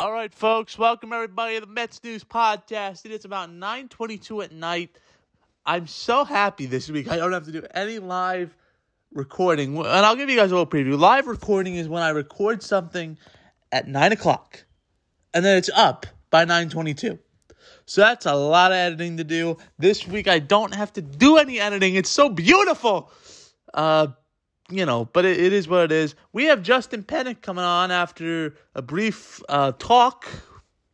All right, folks, welcome everybody to the Mets News Podcast. It is about 9:22 at night. I'm so happy this week. I don't have to do any live recording, and I'll give you guys a little preview. Live recording is when I record something at nine o'clock, and then it's up by 9:22. So that's a lot of editing to do. This week I don't have to do any editing. It's so beautiful. Uh, you know, but it, it is what it is. We have Justin Penik coming on after a brief uh, talk,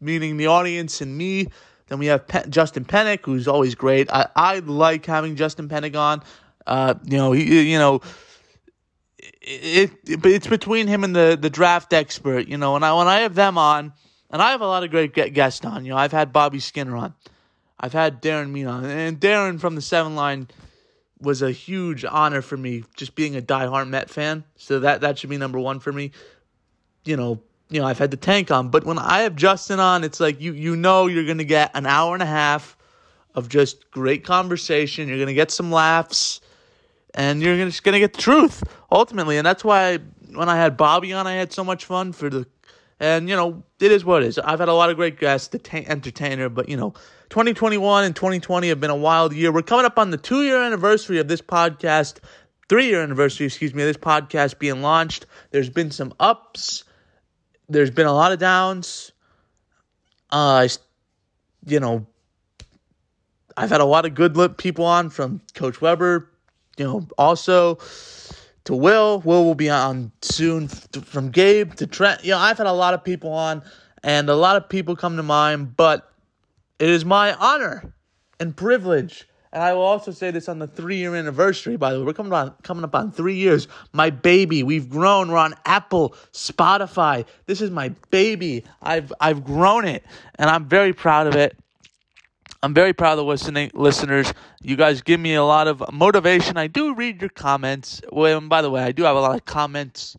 meaning the audience and me. Then we have Pe- Justin Penik, who's always great. I, I like having Justin Penik on. Uh, you know, he, you know, it, it, it's between him and the the draft expert. You know, and I when I have them on, and I have a lot of great guests on. You know, I've had Bobby Skinner on. I've had Darren Meenan on, and Darren from the Seven Line was a huge honor for me just being a diehard Met fan. So that that should be number one for me. You know, you know, I've had the tank on, but when I have Justin on, it's like you you know you're gonna get an hour and a half of just great conversation. You're gonna get some laughs, and you're just gonna get the truth ultimately. And that's why when I had Bobby on, I had so much fun for the. And you know, it is what it is. I've had a lot of great guests, the entertainer, but you know, 2021 and 2020 have been a wild year. We're coming up on the two year anniversary of this podcast, three year anniversary, excuse me, of this podcast being launched. There's been some ups, there's been a lot of downs. Uh, you know, I've had a lot of good people on from Coach Weber, you know, also to Will. Will will be on soon from Gabe to Trent. You know, I've had a lot of people on, and a lot of people come to mind, but it is my honor and privilege. And I will also say this on the three year anniversary, by the way. We're coming on coming up on three years. My baby. We've grown. We're on Apple, Spotify. This is my baby. I've I've grown it. And I'm very proud of it. I'm very proud of listening listeners. You guys give me a lot of motivation. I do read your comments. Well, by the way, I do have a lot of comments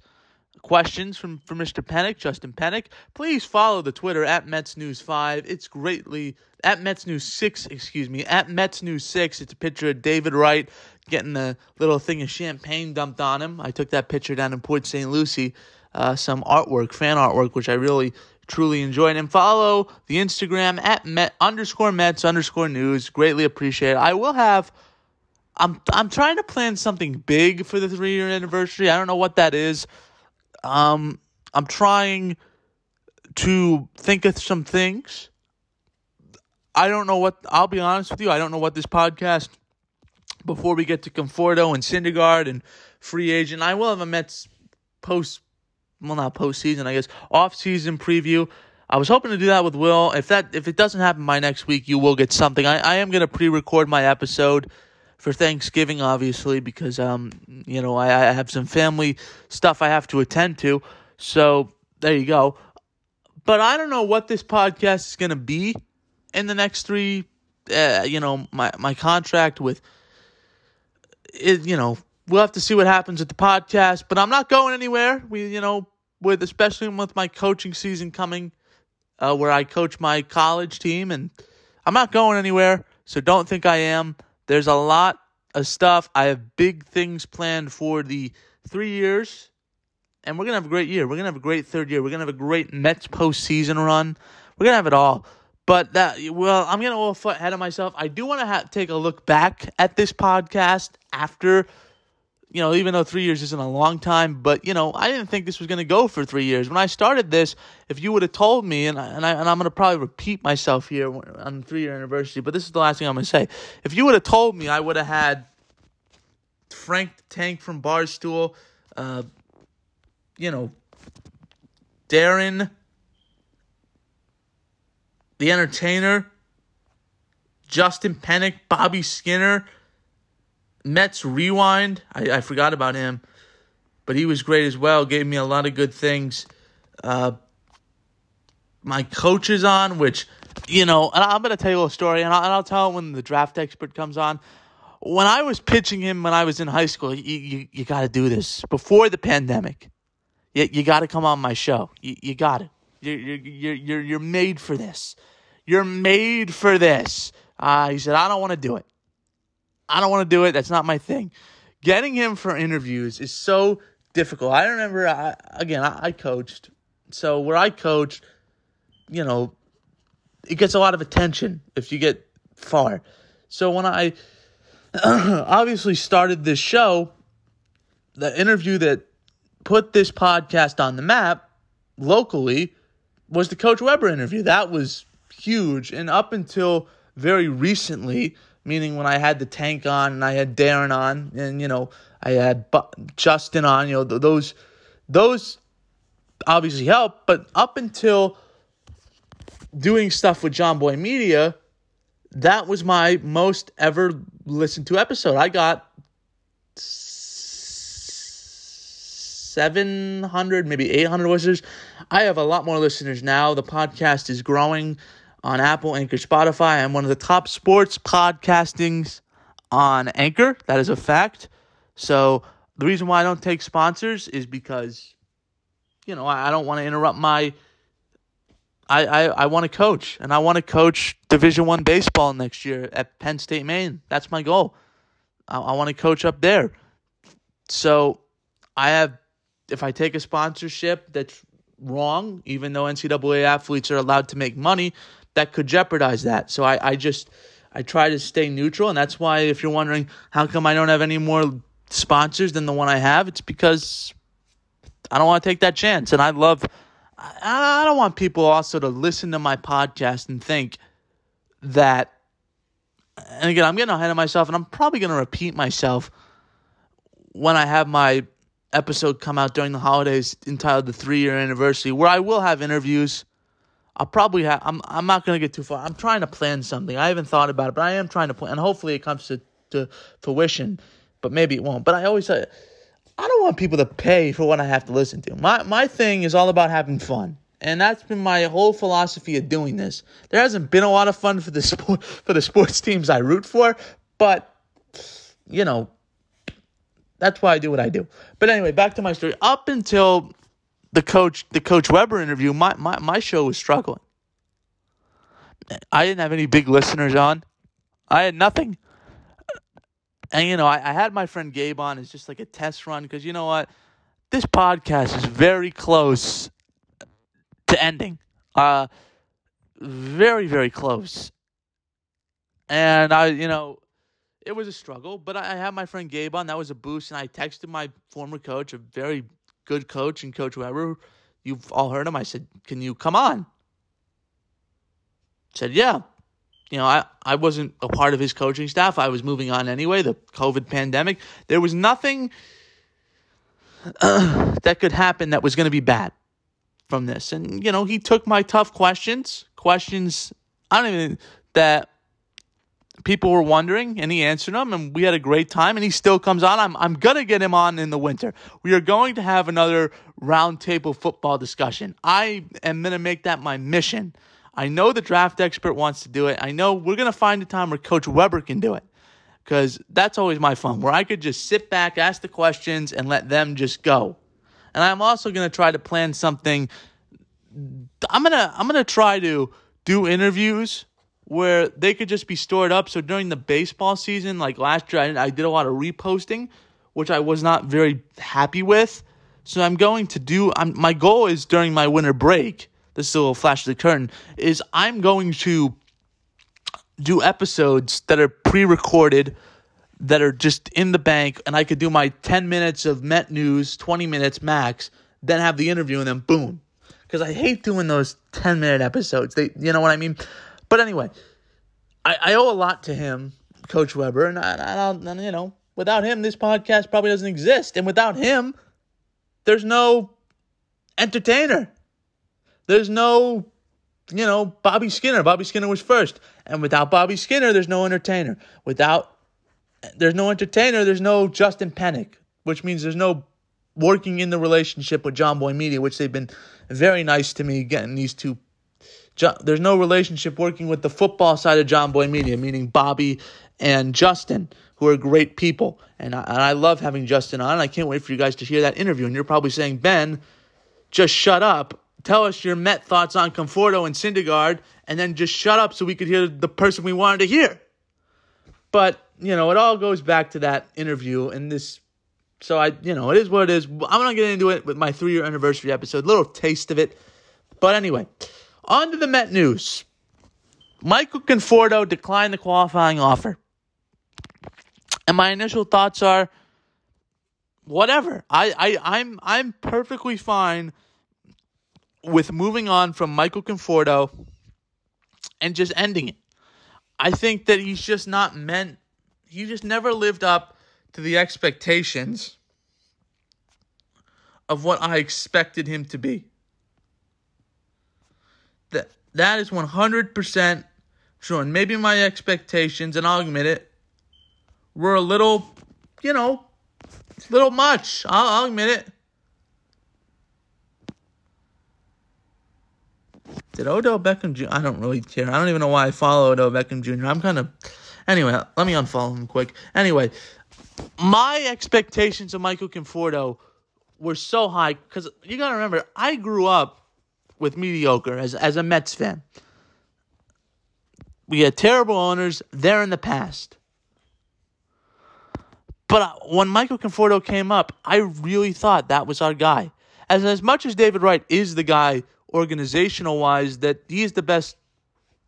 questions from, from Mr. Penik, Justin Penik, please follow the Twitter at Mets News 5. It's greatly at Mets News 6, excuse me, at Mets News 6. It's a picture of David Wright getting a little thing of champagne dumped on him. I took that picture down in Port St. Lucie. Uh, some artwork, fan artwork, which I really truly enjoyed. And follow the Instagram at Met underscore Mets underscore news. Greatly appreciate it. I will have. I'm I'm trying to plan something big for the three year anniversary. I don't know what that is. Um, I'm trying to think of some things. I don't know what, I'll be honest with you, I don't know what this podcast, before we get to Conforto and Syndergaard and free agent, I will have a Mets post, well, not postseason, I guess, off season preview. I was hoping to do that with Will. If that if it doesn't happen by next week, you will get something. I, I am gonna pre record my episode for Thanksgiving, obviously, because um, you know, I, I have some family stuff I have to attend to. So there you go. But I don't know what this podcast is to be in the next three. Uh, you know, my my contract with it. You know, we'll have to see what happens with the podcast. But I'm not going anywhere. We, you know, with especially with my coaching season coming, uh, where I coach my college team, and I'm not going anywhere. So don't think I am. There's a lot of stuff. I have big things planned for the three years, and we're gonna have a great year. We're gonna have a great third year. We're gonna have a great Mets postseason run. We're gonna have it all. But that well, I'm gonna go a foot ahead of myself. I do want to ha- take a look back at this podcast after you know, even though three years isn't a long time, but you know, I didn't think this was going to go for three years. When I started this, if you would have told me, and I, and, I, and I'm going to probably repeat myself here on three year anniversary, but this is the last thing I'm going to say. If you would have told me, I would have had Frank Tank from Barstool, uh, you know, Darren, the Entertainer, Justin Penik, Bobby Skinner Mets Rewind. I, I forgot about him, but he was great as well. Gave me a lot of good things. Uh, my coach is on, which, you know, and I'm going to tell you a story, and I'll, and I'll tell it when the draft expert comes on. When I was pitching him when I was in high school, you, you, you got to do this before the pandemic. You, you got to come on my show. You, you got it. You're, you're, you're, you're made for this. You're made for this. Uh, he said, I don't want to do it. I don't want to do it. That's not my thing. Getting him for interviews is so difficult. I remember, I, again, I, I coached. So where I coached, you know, it gets a lot of attention if you get far. So when I obviously started this show, the interview that put this podcast on the map locally was the Coach Weber interview. That was huge. And up until very recently, meaning when I had the tank on and I had Darren on and, you know, I had Justin on, you know, those, those obviously help. But up until doing stuff with Jomboy Media, that was my most ever listened to episode. I got 700, maybe 800 listeners. I have a lot more listeners now. The podcast is growing on Apple, Anchor, Spotify. I'm one of the top sports podcastings on Anchor. That is a fact. So the reason why I don't take sponsors is because, you know, I don't want to interrupt my. I, I, I want to coach, and I want to coach Division One baseball next year at Penn State, Maine. That's my goal. I, I want to coach up there. So I have, if I take a sponsorship that's wrong, even though NCAA athletes are allowed to make money, that could jeopardize that. So I, I just I try to stay neutral, and that's why if you're wondering how come I don't have any more sponsors than the one I have, it's because I don't want to take that chance. And I love I, I don't want people also to listen to my podcast and think that and again, I'm getting ahead of myself, and I'm probably going to repeat myself when I have my episode come out during the holidays entitled the three year anniversary, where I will have interviews I'll probably have. I'm. I'm not gonna get too far. I'm trying to plan something. I haven't thought about it, but I am trying to plan, and hopefully it comes to to fruition. But maybe it won't. But I always say, I don't want people to pay for what I have to listen to. My my thing is all about having fun, and that's been my whole philosophy of doing this. There hasn't been a lot of fun for the sport for the sports teams I root for, but you know, that's why I do what I do. But anyway, back to my story. Up until the coach the coach Weber interview, my, my, my show was struggling. I didn't have any big listeners on. I had nothing. And you know, I, I had my friend Gabe on as just like a test run because you know what? This podcast is very close to ending. Uh very, very close. And I, you know, it was a struggle, but I had my friend Gabe on. That was a boost. And I texted my former coach, a very good coach and Coach Weber. You've all heard him. I said, Can you come on? Said, Yeah. You know, I, I wasn't a part of his coaching staff. I was moving on anyway, the COVID pandemic. There was nothing uh, that could happen that was going to be bad from this. And, you know, he took my tough questions, questions, I don't even, that people were wondering, and he answered them, and we had a great time. And he still comes on. I'm I'm gonna get him on in the winter. We are going to have another roundtable football discussion. I am gonna make that my mission. I know the draft expert wants to do it. I know we're gonna find a time where Coach Weber can do it. Because that's always my fun, where I could just sit back, ask the questions, and let them just go. And I'm also gonna try to plan something. I'm gonna I'm gonna try to do interviews where they could just be stored up. So during the baseball season, like last year, I, I did a lot of reposting, which I was not very happy with. So I'm going to do. I'm, my goal is during my winter break. This is a little flash of the curtain. Is I'm going to do episodes that are pre-recorded that are just in the bank and I could do my 10 minutes of Met news, 20 minutes max, then have the interview and then boom. Cuz I hate doing those 10 minute episodes. They you know what I mean? But anyway, I, I owe a lot to him, Coach Weber, and I, I don't, you know, without him, this podcast probably doesn't exist, and without him, there's no entertainer. There's no, you know, Bobby Skinner. Bobby Skinner was first, and without Bobby Skinner, there's no entertainer. Without there's no entertainer, there's no Justin Penik, which means there's no working in the relationship with Jomboy Media, which they've been very nice to me getting these two John, there's no relationship working with the football side of Jomboy Media, meaning Bobby and Justin, who are great people. And I, and I love having Justin on. I can't wait for you guys to hear that interview. And you're probably saying, Ben, just shut up. Tell us your Met thoughts on Conforto and Syndergaard, and then just shut up so we could hear the person we wanted to hear. But, you know, it all goes back to that interview and this. So I, you know, it is what it is. I'm not getting into it with my three year anniversary episode, little taste of it. But anyway, On to the Met news. Michael Conforto declined the qualifying offer. And my initial thoughts are whatever. I, I I'm I'm perfectly fine with moving on from Michael Conforto and just ending it. I think that he's just not meant he just never lived up to the expectations of what I expected him to be. That that is 100% true. And maybe my expectations, and I'll admit it, were a little, you know, little much. I'll, I'll admit it. Did Odell Beckham Jr. I don't really care. I don't even know why I follow Odell Beckham Jr. I'm kind of. Anyway, let me unfollow him quick. Anyway, my expectations of Michael Conforto were so high because you got to remember, I grew up with mediocre as, as a Mets fan. We had terrible owners. They're in the past. But when Michael Conforto came up, I really thought that was our guy. As as much as David Wright is the guy organizational wise that he is the best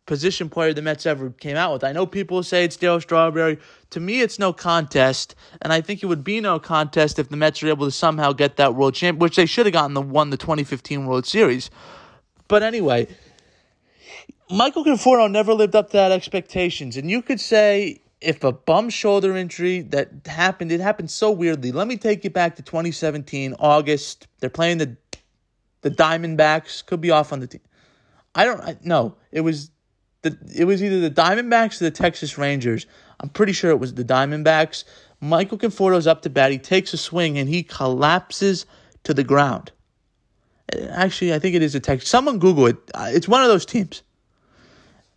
position player the Mets ever came out with. I know people say it's Darryl Strawberry. To me, it's no contest, and I think it would be no contest if the Mets are able to somehow get that World Champ, which they should have gotten the won the 2015 World Series. But anyway, Michael Conforto never lived up to that expectations, and you could say if a bum shoulder injury that happened, it happened so weirdly. Let me take you back to 2017, August. They're playing the the Diamondbacks. Could be off on the team. I don't know. It was the it was either the Diamondbacks or the Texas Rangers. I'm pretty sure it was the Diamondbacks. Michael Conforto's up to bat. He takes a swing and he collapses to the ground. Actually, I think it is a Texas. Someone Google it. Uh, it's one of those teams.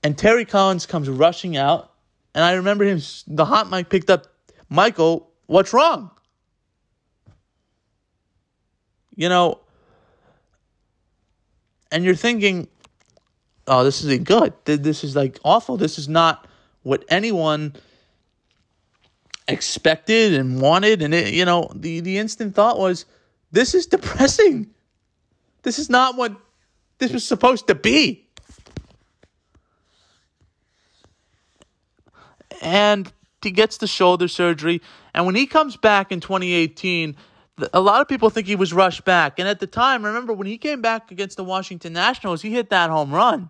And Terry Collins comes rushing out, and I remember him. The hot mic picked up. Michael, what's wrong? You know, and you're thinking, oh, this isn't good. This is like awful. This is not what anyone expected and wanted. And it, you know, the the instant thought was, this is depressing. This is not what this was supposed to be. And he gets the shoulder surgery. And when he comes back in 2018, a lot of people think he was rushed back. And at the time, remember when he came back against the Washington Nationals, he hit that home run.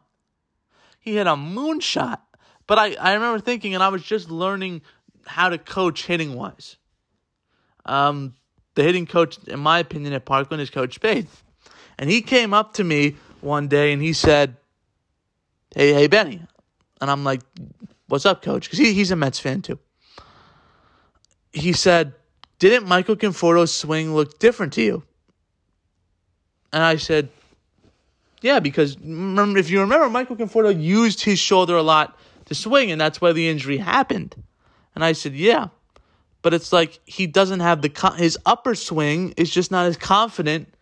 He hit a moonshot. But I, I remember thinking, and I was just learning how to coach hitting wise. Um, the hitting coach, in my opinion, at Parkland is Coach Spade. And he came up to me one day and he said, Hey, hey, Benny. And I'm like, What's up, coach? Because he, he's a Mets fan too. He said, Didn't Michael Conforto's swing look different to you? And I said, yeah, because remember, if you remember, Michael Conforto used his shoulder a lot to swing, and that's why the injury happened. And I said, yeah, but it's like he doesn't have the his upper swing is just not as confident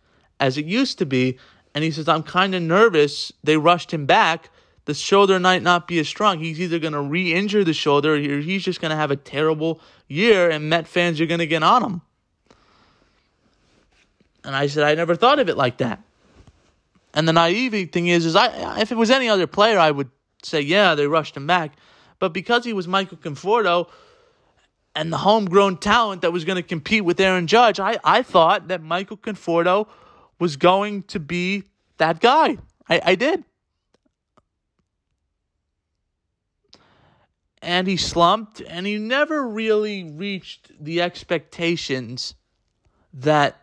as it used to be. And he says, I'm kind of nervous. They rushed him back. The shoulder might not be as strong. He's either going to re injure the shoulder or he's just going to have a terrible year, and Met fans are going to get on him. And I said, I never thought of it like that. And the naive thing is, is I if it was any other player, I would say, yeah, they rushed him back. But because he was Michael Conforto and the homegrown talent that was going to compete with Aaron Judge, I, I thought that Michael Conforto was going to be that guy. I, I did. And he slumped, and he never really reached the expectations that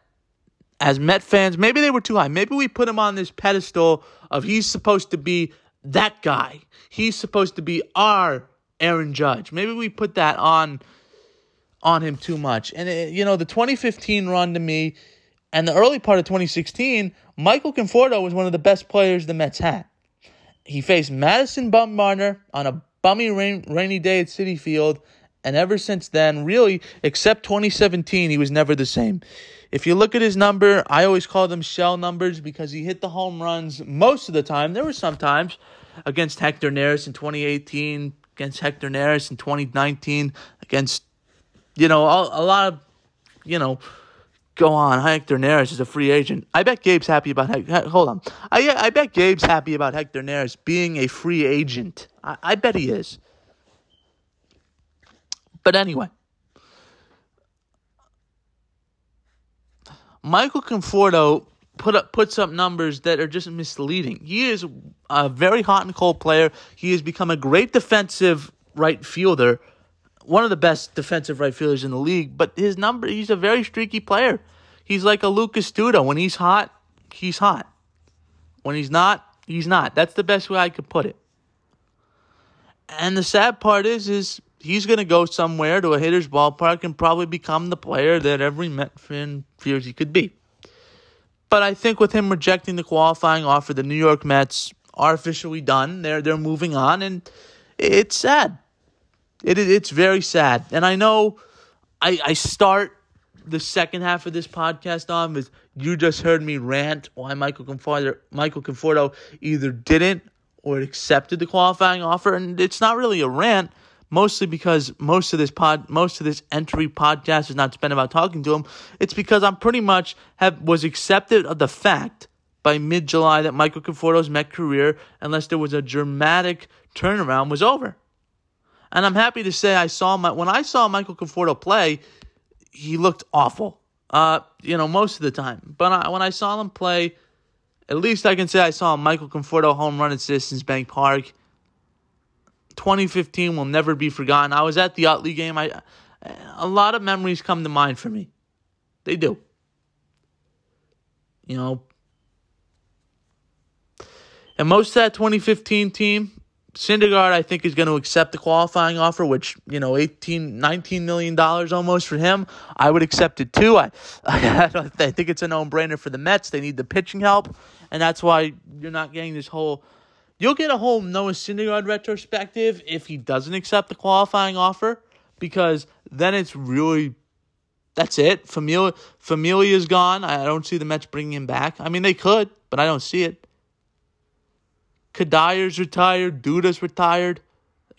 as Met fans, maybe they were too high. Maybe we put him on this pedestal of he's supposed to be that guy. He's supposed to be our Aaron Judge. Maybe we put that on on him too much. And it, you know, the 2015 run to me and the early part of 2016, Michael Conforto was one of the best players the Mets had. He faced Madison Bumgarner on a bummy rain, rainy day at Citi Field, and ever since then, really, except 2017, he was never the same. If you look at his number, I always call them shell numbers because he hit the home runs most of the time. There were some times against Hector Neris in 2018, against Hector Neris in 2019, against, you know, a, a lot of, you know, go on. Hector Neris is a free agent. I bet Gabe's happy about. Hector. Hold on. I I bet Gabe's happy about Hector Neris being a free agent. I, I bet he is. But anyway, Michael Conforto put up puts up numbers that are just misleading. He is a very hot and cold player. He has become a great defensive right fielder, one of the best defensive right fielders in the league. But his number, he's a very streaky player. He's like a Lucas Duda. When he's hot, he's hot. When he's not, he's not. That's the best way I could put it. And the sad part is, is he's going to go somewhere to a hitter's ballpark and probably become the player that every Met fan fears he could be. But I think with him rejecting the qualifying offer, the New York Mets are officially done. They're they're moving on, and it's sad. It it's very sad. And I know I I start the second half of this podcast on is you just heard me rant why Michael Conforto Michael Conforto either didn't or accepted the qualifying offer, and it's not really a rant mostly because most of this pod, most of this entry podcast is not spent about talking to him. It's because I'm pretty much have was accepted of the fact by mid July that Michael Conforto's Met career, unless there was a dramatic turnaround, was over. And I'm happy to say I saw my when I saw Michael Conforto play, he looked awful. Uh, you know, most of the time. But I, when I saw him play, at least I can say I saw Michael Conforto home run at Citizens Bank Park. 2015 will never be forgotten. I was at the Utley game. I a lot of memories come to mind for me. They do. You know, and most of that 2015 team, Syndergaard, I think, is going to accept the qualifying offer, which, you know, 18, 19 million dollars almost for him. I would accept it too. I, I, I think it's a no brainer for the Mets. They need the pitching help, and that's why you're not getting this whole You'll get a whole Noah Syndergaard retrospective if he doesn't accept the qualifying offer, because then it's really that's it. Familia Familia's gone. I don't see the Mets bringing him back. I mean, they could, but I don't see it. Cuddyer's retired. Duda's retired.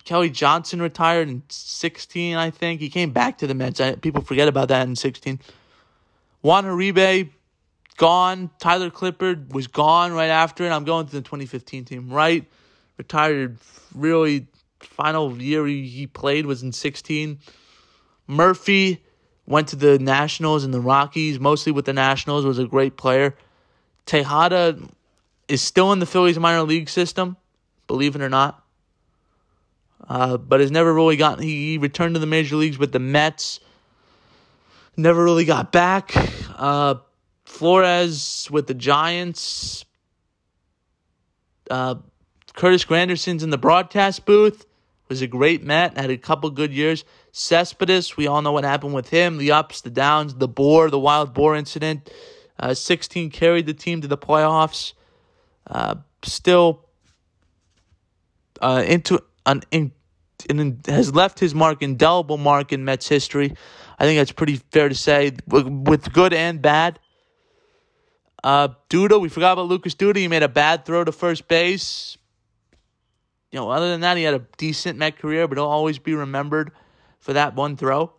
Kelly Johnson retired in 16, I think. He came back to the Mets. People forget about that in 16. Juan Uribe gone. Tyler Clippard was gone right after it. I'm going to the 2015 team, right? Retired really final year he played was in 16. Murphy went to the Nationals and the Rockies, mostly with the Nationals, was a great player. Tejada is still in the Phillies minor league system, believe it or not. Uh, but has never really gotten. He, returned to the major leagues with the Mets. Never really got back. Uh, Flores with the Giants. Uh, Curtis Granderson's in the broadcast booth. Was a great Met. Had a couple good years. Cespedes, we all know what happened with him. The ups, the downs, the boar, the wild boar incident. Uh, 16 carried the team to the playoffs. Uh, still uh, into an in, in, has left his mark, indelible mark in Mets history. I think that's pretty fair to say, with good and bad. Uh, Duda, we forgot about Lucas Duda. He made a bad throw to first base. You know, other than that, he had a decent Met career, but he'll always be remembered for that one throw.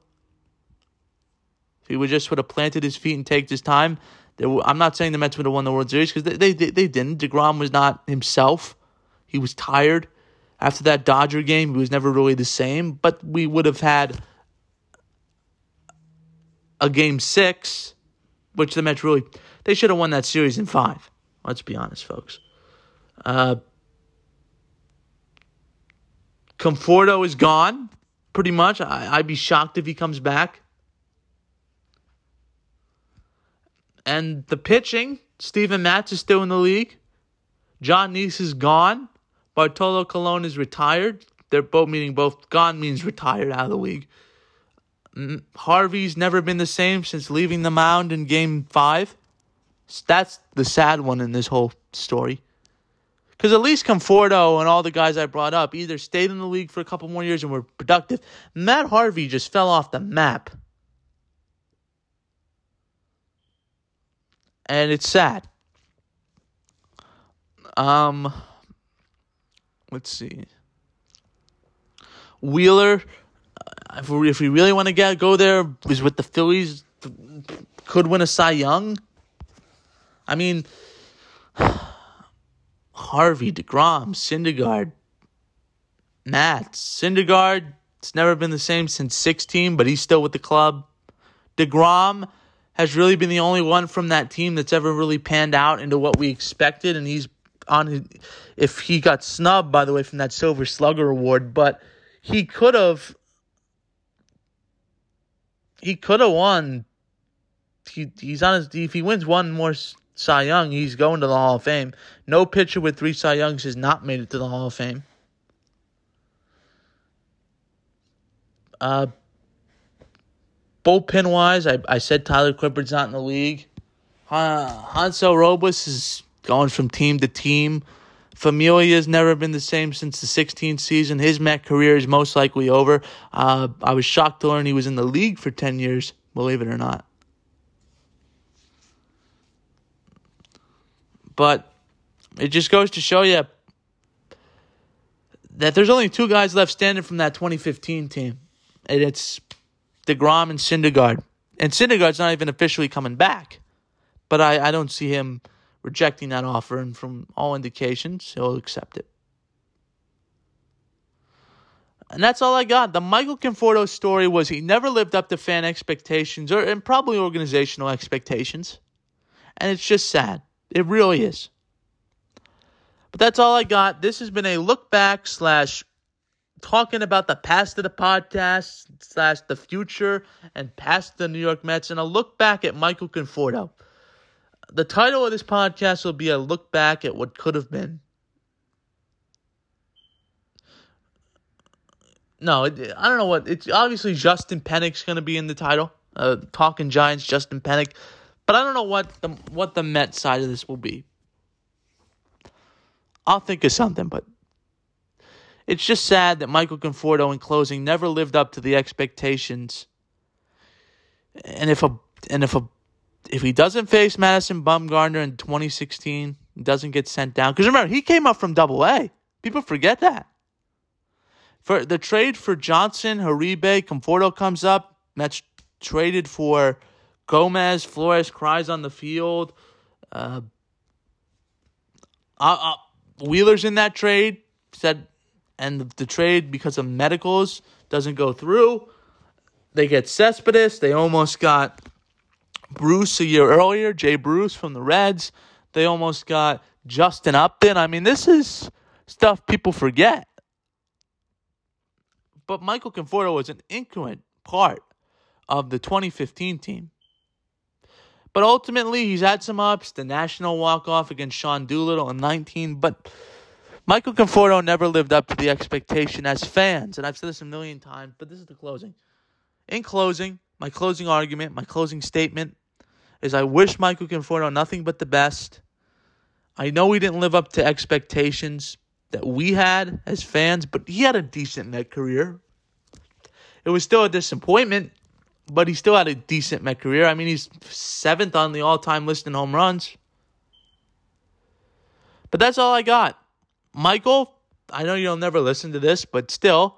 If he would just would have planted his feet and taken his time, I'm not saying the Mets would have won the World Series because they, they they didn't. Degrom was not himself. He was tired after that Dodger game. He was never really the same. But we would have had a game six, which the Mets really they should have won that series in five. Let's be honest, folks. Uh, Conforto is gone, pretty much. I, I'd be shocked if he comes back. And the pitching, Steven Matz is still in the league. John Niese is gone. Bartolo Colon is retired. They're both meaning both gone means retired out of the league. Mm, Harvey's never been the same since leaving the mound in game five. That's the sad one in this whole story. Because at least Conforto and all the guys I brought up either stayed in the league for a couple more years and were productive. Matt Harvey just fell off the map. And it's sad. Um, let's see. Wheeler, uh, if we, if we really want to get go there, is with the Phillies could win a Cy Young. I mean, Harvey, DeGrom, Syndergaard, Matt, Syndergaard, it's never been the same since 16, but he's still with the club. DeGrom has really been the only one from that team that's ever really panned out into what we expected, and he's on if he got snubbed, by the way, from that Silver Slugger award, but he could have he could have won. He he's on his if he wins one more Cy Young, he's going to the Hall of Fame. No pitcher with three Cy Youngs has not made it to the Hall of Fame. Uh, bullpen wise, I, I said Tyler Clippard's not in the league. Uh, Hansel Robles is going from team to team. Familia has never been the same since the 16th season. His Met career is most likely over. Uh, I was shocked to learn he was in the league for 10 years, believe it or not. But it just goes to show you that there's only two guys left standing from that 2015 team, and it's DeGrom and Syndergaard. And Syndergaard's not even officially coming back, but I, I don't see him rejecting that offer, and from all indications, he'll accept it. And that's all I got. The Michael Conforto story was he never lived up to fan expectations or and probably organizational expectations. And it's just sad. It really is. But that's all I got. This has been a look back slash talking about the past of the podcast slash the future and past the New York Mets and a look back at Michael Conforto the title of this podcast will be a look back at what could have been. No, it, I don't know what. It's obviously Justin Penik's going to be in the title. Uh, Talking Giants, Justin Penik. But I don't know what the what the Met side of this will be. I'll think of something, but it's just sad that Michael Conforto in closing never lived up to the expectations. And if a and if a if he doesn't face Madison Bumgarner in 2016, doesn't get sent down. Because remember, he came up from Double A. People forget that. For the trade for Johnson, Uribe, Conforto comes up. Mets traded for Gomez. Flores cries on the field. Uh, uh, uh, Wheeler's in that trade. Said, and the, the trade because of medicals doesn't go through. They get Cespedes. They almost got Bruce a year earlier, Jay Bruce from the Reds. They almost got Justin Upton. I mean, this is stuff people forget. But Michael Conforto was an increment part of the 2015 team. But ultimately, he's had some ups. The national walk off against Sean Doolittle in 19. But Michael Conforto never lived up to the expectation as fans. And I've said this a million times, but this is the closing. In closing, my closing argument, my closing statement is I wish Michael Conforto nothing but the best. I know he didn't live up to expectations that we had as fans, but he had a decent Met career. It was still a disappointment, but he still had a decent Met career. I mean, he's seventh on the all time list in home runs. But that's all I got. Michael, I know you'll never listen to this, but still,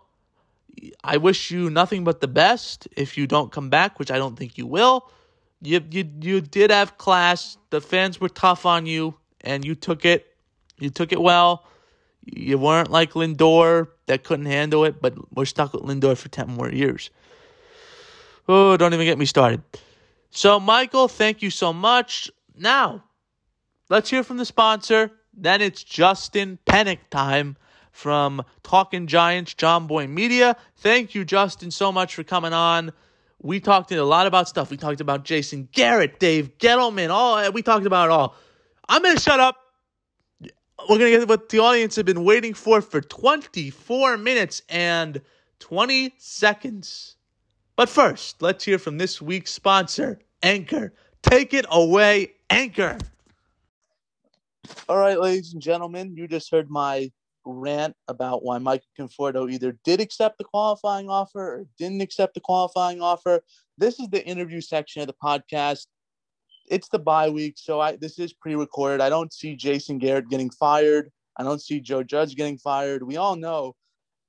I wish you nothing but the best if you don't come back, which I don't think you will you you you did have class. The fans were tough on you, and you took it. You took it well. You weren't like Lindor that couldn't handle it, but we're stuck with Lindor for ten more years. Oh, don't even get me started. So, Michael, thank you so much. Now, let's hear from the sponsor. Then it's Justin Penik time from Talking Giants, John Jomboy Media. Thank you, Justin, so much for coming on we talked a lot about stuff. We talked about Jason Garrett, Dave Gettleman, all eh, we talked about it all. I'm gonna shut up. We're gonna get what the audience have been waiting for for 24 minutes and 20 seconds. But first, let's hear from this week's sponsor, Anchor. Take it away, Anchor. All right, ladies and gentlemen, you just heard my rant about why Michael Conforto either did accept the qualifying offer or didn't accept the qualifying offer. This is the interview section of the podcast. It's the bye week, so I this is pre-recorded. I don't see Jason Garrett getting fired. I don't see Joe Judge getting fired. We all know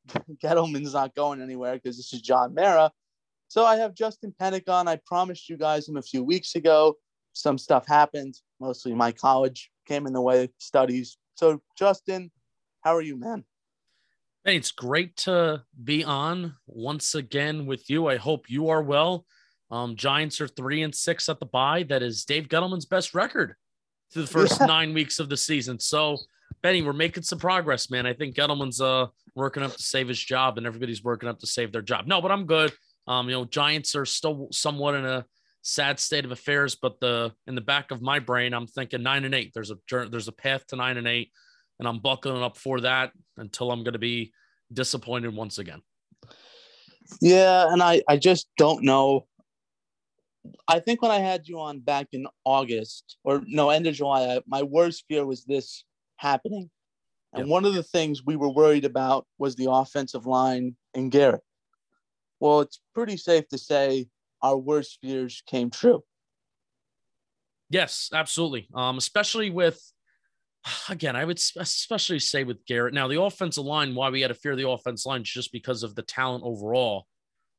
Gettleman's not going anywhere because this is John Mara. So I have Justin Penik on. I promised you guys him a few weeks ago. Some stuff happened, mostly my college came in the way, of studies. So, Justin, how are you, man? Hey, it's great to be on once again with you. I hope you are well. Um, Giants are three and six at the bye. That is Dave Gettleman's best record through the first yeah. nine weeks of the season. So, Benny, we're making some progress, man. I think Gettleman's uh working up to save his job, and everybody's working up to save their job. No, but I'm good. Um, you know, Giants are still somewhat in a sad state of affairs, but the in the back of my brain, I'm thinking nine and eight. There's a there's a path to nine and eight and I'm buckling up for that until I'm going to be disappointed once again. Yeah, and I I just don't know. I think when I had you on back in August or no end of July, I, my worst fear was this happening. And yep. one of the things we were worried about was the offensive line and Garrett. Well, it's pretty safe to say our worst fears came true. Yes, absolutely. Um, especially with again, I would especially say with Garrett. Now, the offensive line, why we had to fear the offensive line, is just because of the talent overall.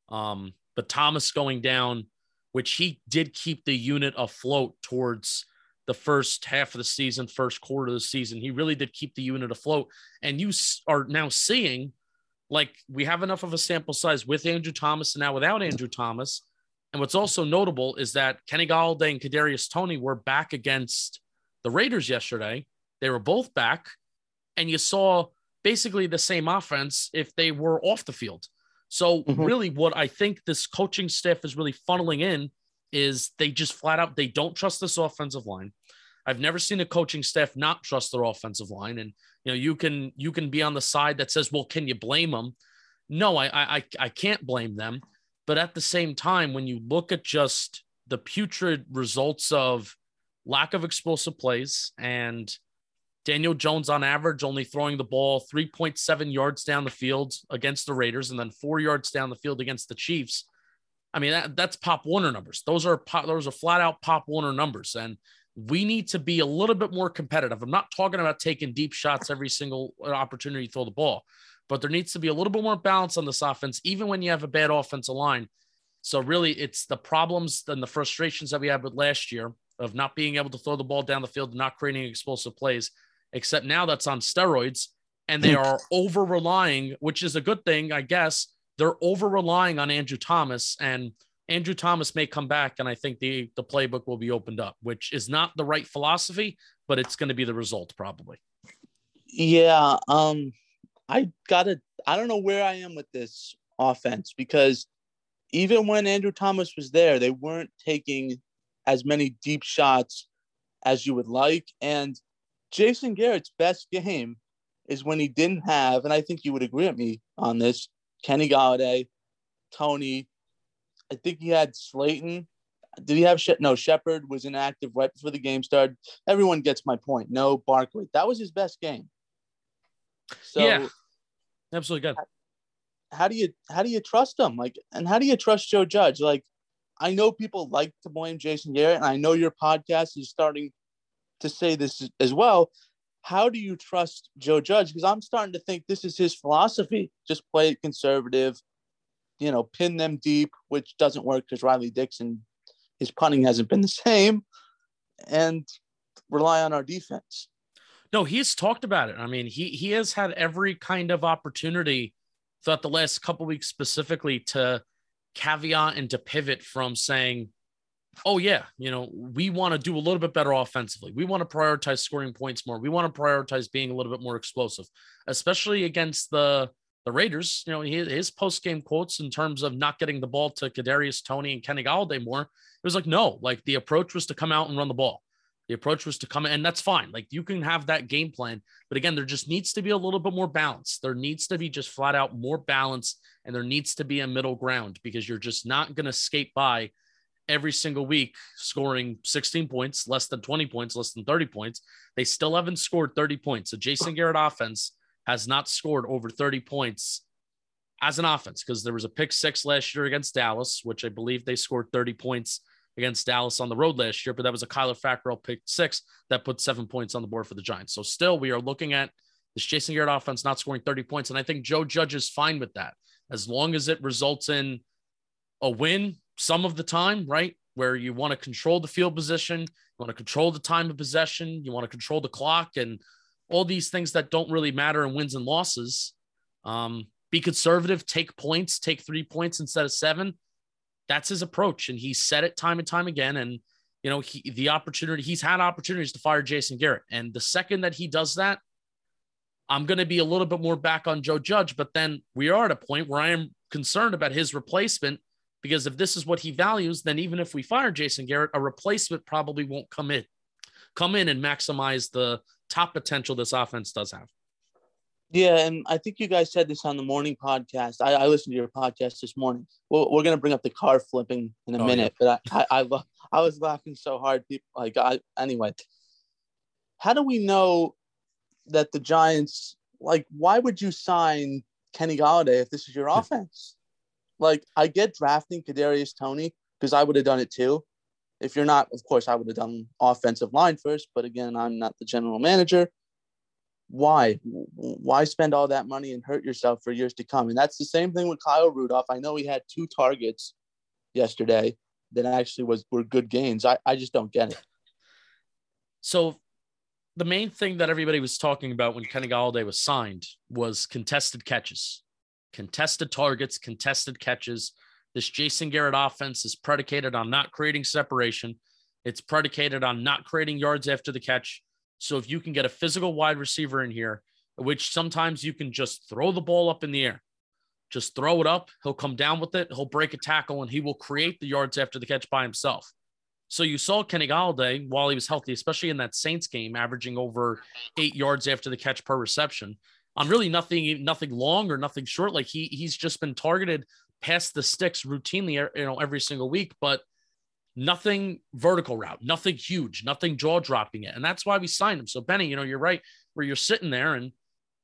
Um, but Thomas going down, which he did keep the unit afloat towards the first half of the season, first quarter of the season. He really did keep the unit afloat. And you are now seeing, like, we have enough of a sample size with Andrew Thomas and now without Andrew Thomas. And what's also notable is that Kenny Golladay and Kadarius Toney were back against the Raiders yesterday they were both back, and you saw basically the same offense if they were off the field. So, mm-hmm. really, what I think this coaching staff is really funneling in is they just flat out they don't trust this offensive line. I've never seen a coaching staff not trust their offensive line, and you know you can you can be on the side that says, "Well, can you blame them?" No, I I I can't blame them, but at the same time, when you look at just the putrid results of lack of explosive plays and Daniel Jones, on average, only throwing the ball 3.7 yards down the field against the Raiders and then four yards down the field against the Chiefs. I mean, that, that's Pop Warner numbers. Those are pop, those are flat out Pop Warner numbers. And we need to be a little bit more competitive. I'm not talking about taking deep shots every single opportunity to throw the ball, but there needs to be a little bit more balance on this offense, even when you have a bad offensive line. So, really, it's the problems and the frustrations that we had with last year of not being able to throw the ball down the field not creating explosive plays except now that's on steroids and they are over relying, which is a good thing, I guess. They're over relying on Andrew Thomas, and Andrew Thomas may come back, and I think the the playbook will be opened up, which is not the right philosophy, but it's going to be the result probably. Yeah, um, I gotta. I don't know where I am with this offense because even when Andrew Thomas was there, they weren't taking as many deep shots as you would like, and Jason Garrett's best game is when he didn't have, and I think you would agree with me on this, Kenny Golladay, Toney. I think he had Slayton. Did he have She- no Shepard was inactive right before the game started. Everyone gets my point. No Barkley. That was his best game. So yeah, absolutely good. How, do you how do you trust him? Like, and how do you trust Joe Judge? Like, I know people like to blame Jason Garrett, and I know your podcast is starting to say this as well. How do you trust Joe Judge? Because I'm starting to think this is his philosophy. Just play it conservative, you know, pin them deep, which doesn't work because Riley Dixon, his punting hasn't been the same, and rely on our defense. No, he's talked about it. I mean, he he has had every kind of opportunity throughout the last couple weeks specifically to caveat and to pivot from saying oh yeah, you know, we want to do a little bit better offensively. We want to prioritize scoring points more. We want to prioritize being a little bit more explosive, especially against the the Raiders. You know, his, his post game quotes in terms of not getting the ball to Kadarius Toney and Kenny Golladay more. It was like no, like the approach was to come out and run the ball. The approach was to come in, and that's fine. Like you can have that game plan, but again, there just needs to be a little bit more balance. There needs to be just flat out more balance, and there needs to be a middle ground because you're just not going to skate by every single week scoring 16 points, less than 20 points, less than 30 points. They still haven't scored 30 points. So Jason Garrett offense has not scored over 30 points as an offense because there was a pick six last year against Dallas, which I believe they scored 30 points against Dallas on the road last year, but that was a Kyler Fackrell pick six that put seven points on the board for the Giants. So still we are looking at this Jason Garrett offense not scoring 30 points. And I think Joe Judge is fine with that as long as it results in a win some of the time, right? Where you want to control the field position, you want to control the time of possession, you want to control the clock, and all these things that don't really matter in wins and losses. Um, be conservative, take points, take three points instead of seven. That's his approach. And he said it time and time again. And, you know, he, the opportunity, he's had opportunities to fire Jason Garrett. And the second that he does that, I'm going to be a little bit more back on Joe Judge. But then we are at a point where I am concerned about his replacement because if this is what he values, then even if we fire Jason Garrett, a replacement probably won't come in, come in and maximize the top potential this offense does have. Yeah, and I think you guys said this on the morning podcast. I, I listened to your podcast this morning. Well, we're gonna bring up the car flipping in a oh, minute, yeah. but I, I, I I was laughing so hard. People like I anyway. How do we know that the Giants like? Why would you sign Kenny Golladay if this is your hmm. offense? like I get drafting Kadarius Toney because I would have done it too. If you're not, of course, I would have done offensive line first. But again, I'm not the general manager why? Why spend all that money and hurt yourself for years to come? And that's the same thing with kyle rudolph. I know he had two targets yesterday that actually was were good gains. I, I just don't get it. So the main thing that everybody was talking about when kenny golladay was signed was contested catches. Contested targets contested catches. This jason garrett offense is predicated on not creating separation. It's predicated on not creating yards after the catch so if you can get a physical wide receiver in here, which sometimes you can just throw the ball up in the air, just throw it up. He'll come down with it. He'll break a tackle and he will create the yards after the catch by himself. So you saw Kenny Golladay while he was healthy, especially in that Saints game, averaging over eight yards after the catch per reception on really nothing, nothing long or nothing short. Like he he's just been targeted past the sticks routinely, you know, every single week. But nothing vertical route, nothing huge, nothing jaw dropping it. And that's why we signed him. So, Benny, you know, you're right where you're sitting there. And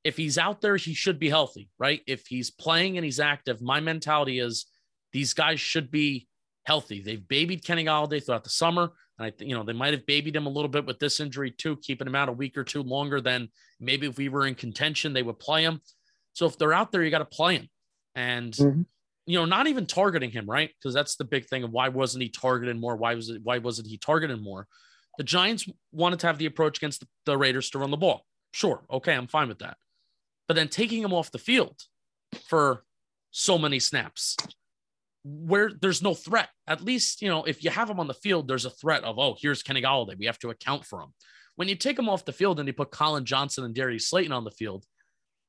if he's out there, he should be healthy, right? If he's playing and he's active, my mentality is these guys should be healthy. They've babied Kenny Golladay throughout the summer. And I you know, they might have babied him a little bit with this injury too, keeping him out a week or two longer than maybe if we were in contention, they would play him. So if they're out there, you got to play him. And mm-hmm you know, not even targeting him, right? Because that's the big thing of why wasn't he targeted more? Why was it? Why wasn't he targeted more? The Giants wanted to have the approach against the, the Raiders to run the ball. Sure, okay, I'm fine with that. But then taking him off the field for so many snaps, where there's no threat. At least you know if you have him on the field, there's a threat of oh, here's Kenny Golladay. We have to account for him. When you take him off the field and you put Collin Johnson and Darius Slayton on the field,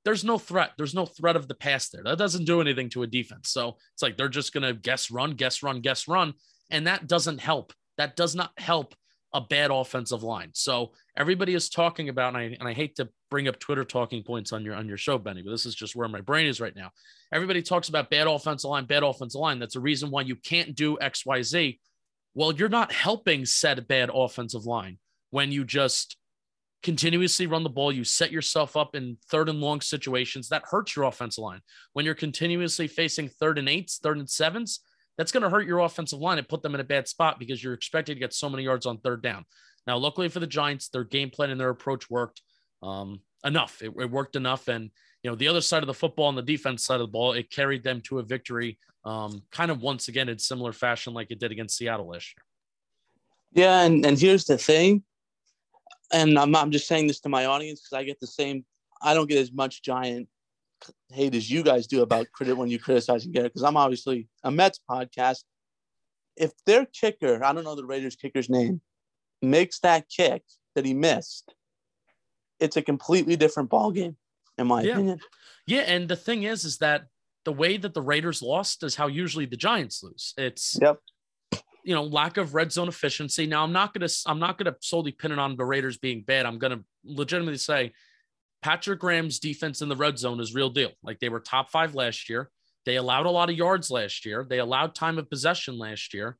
there's no threat. There's no threat of the pass there. That doesn't do anything to a defense. So it's like they're just going to guess run, guess run, guess run. And that doesn't help. That does not help a bad offensive line. So everybody is talking about, and I, and I hate to bring up Twitter talking points on your on your show, Benny, but this is just where my brain is right now. Everybody talks about bad offensive line, bad offensive line. That's a reason why you can't do X, Y, Z. Well, you're not helping said bad offensive line when you just continuously run the ball, you set yourself up in third and long situations. That hurts your offensive line. When you're continuously facing third and eights, third and sevens, that's going to hurt your offensive line and put them in a bad spot because you're expected to get so many yards on third down. Now, luckily for the Giants, their game plan and their approach worked um, enough. It, it, worked enough. And, you know, the other side of the football and the defense side of the ball, it carried them to a victory um, kind of once again in similar fashion like it did against Seattle year. Yeah. And, and here's the thing and I'm, I'm just saying this to my audience because I get the same. I don't get as much giant hate as you guys do about credit when you criticize Garrett because I'm obviously a Mets podcast. If their kicker, I don't know the Raiders kicker's name, makes that kick that he missed, it's a completely different ball game, in my yeah. opinion. Yeah, and the thing is, is that the way that the Raiders lost is how usually the Giants lose. It's yep you know, lack of red zone efficiency. Now, I'm not gonna I'm not gonna solely pin it on the Raiders being bad. I'm gonna legitimately say Patrick Graham's defense in the red zone is real deal. Like they were top five last year. They allowed a lot of yards last year. They allowed time of possession last year,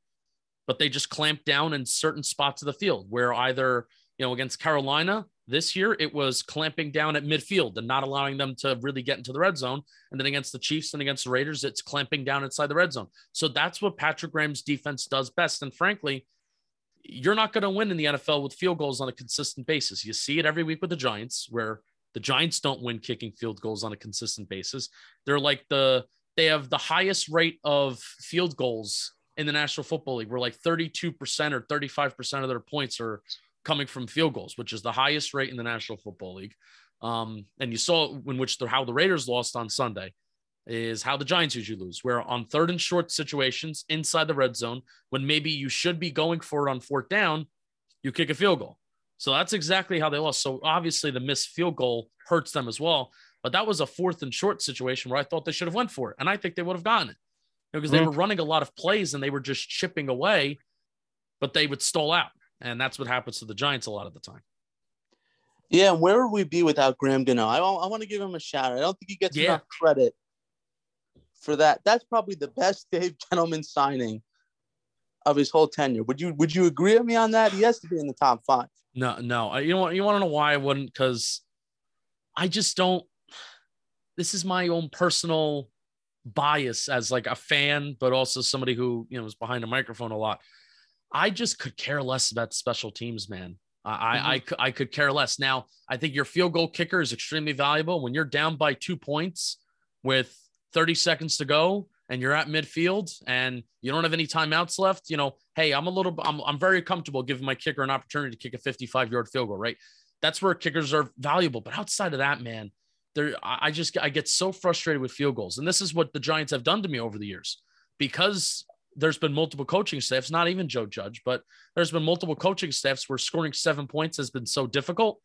but they just clamped down in certain spots of the field where either, you know, against Carolina, this year, it was clamping down at midfield and not allowing them to really get into the red zone. And then against the Chiefs and against the Raiders, it's clamping down inside the red zone. So that's what Patrick Graham's defense does best. And frankly, you're not going to win in the NFL with field goals on a consistent basis. You see it every week with the Giants, where the Giants don't win kicking field goals on a consistent basis. They're like the they have the highest rate of field goals in the National Football League. We're like 32% or 35% of their points are coming from field goals, which is the highest rate in the National Football League. Um, and you saw in which the, how the Raiders lost on Sunday is how the Giants usually lose, where on third and short situations inside the red zone, when maybe you should be going for it on fourth down, you kick a field goal. So that's exactly how they lost. So obviously the missed field goal hurts them as well. But that was a fourth and short situation where I thought they should have went for it, and I think they would have gotten it because you know, they were running a lot of plays and they were just chipping away, but they would stall out, and that's what happens to the Giants a lot of the time. Yeah, where would we be without Graham Gano? I, I want to give him a shout. Out. I don't think he gets yeah. enough credit for that. That's probably the best Dave Gettleman signing of his whole tenure. Would you Would you agree with me on that? He has to be in the top five. No, no. Uh, you know You want to know why I wouldn't? Because I just don't. This is my own personal bias as like a fan, but also somebody who you know was behind a microphone a lot. I just could care less about special teams, man. I, mm-hmm. I, I could care less. Now, I think your field goal kicker is extremely valuable. When you're down by two points with 30 seconds to go and you're at midfield and you don't have any timeouts left, you know, hey, I'm a little, I'm, I'm very comfortable giving my kicker an opportunity to kick a 55 yard field goal, right? That's where kickers are valuable. But outside of that, man, there, I just, I get so frustrated with field goals. And this is what the Giants have done to me over the years because there's been multiple coaching staffs, not even Joe Judge, but there's been multiple coaching staffs where scoring seven points has been so difficult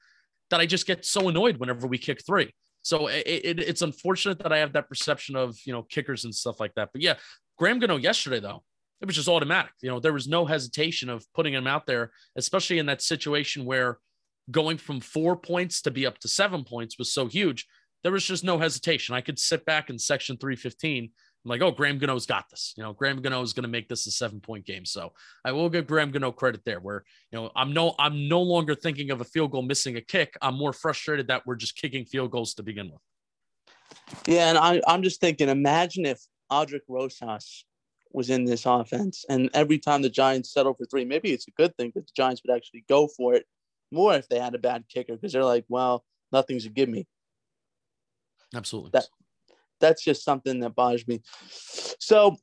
that I just get so annoyed whenever we kick three. So it, it, it's unfortunate that I have that perception of you know kickers and stuff like that. But yeah, Graham Gano yesterday though, it was just automatic. You know, there was no hesitation of putting him out there, especially in that situation where going from four points to be up to seven points was so huge. There was just no hesitation. I could sit back in section 315 I'm like, oh, Graham Gano's got this. You know, Graham Gano is going to make this a seven point game. So I will give Graham Gano credit there. Where you know, I'm no, I'm no longer thinking of a field goal missing a kick. I'm more frustrated that we're just kicking field goals to begin with. Yeah, and I, I'm just thinking, imagine if Aldrick Rosas was in this offense, and every time the Giants settle for three, maybe it's a good thing that the Giants would actually go for it more if they had a bad kicker because they're like, well, nothing's a give me. Absolutely. That that's just something that bothers me. So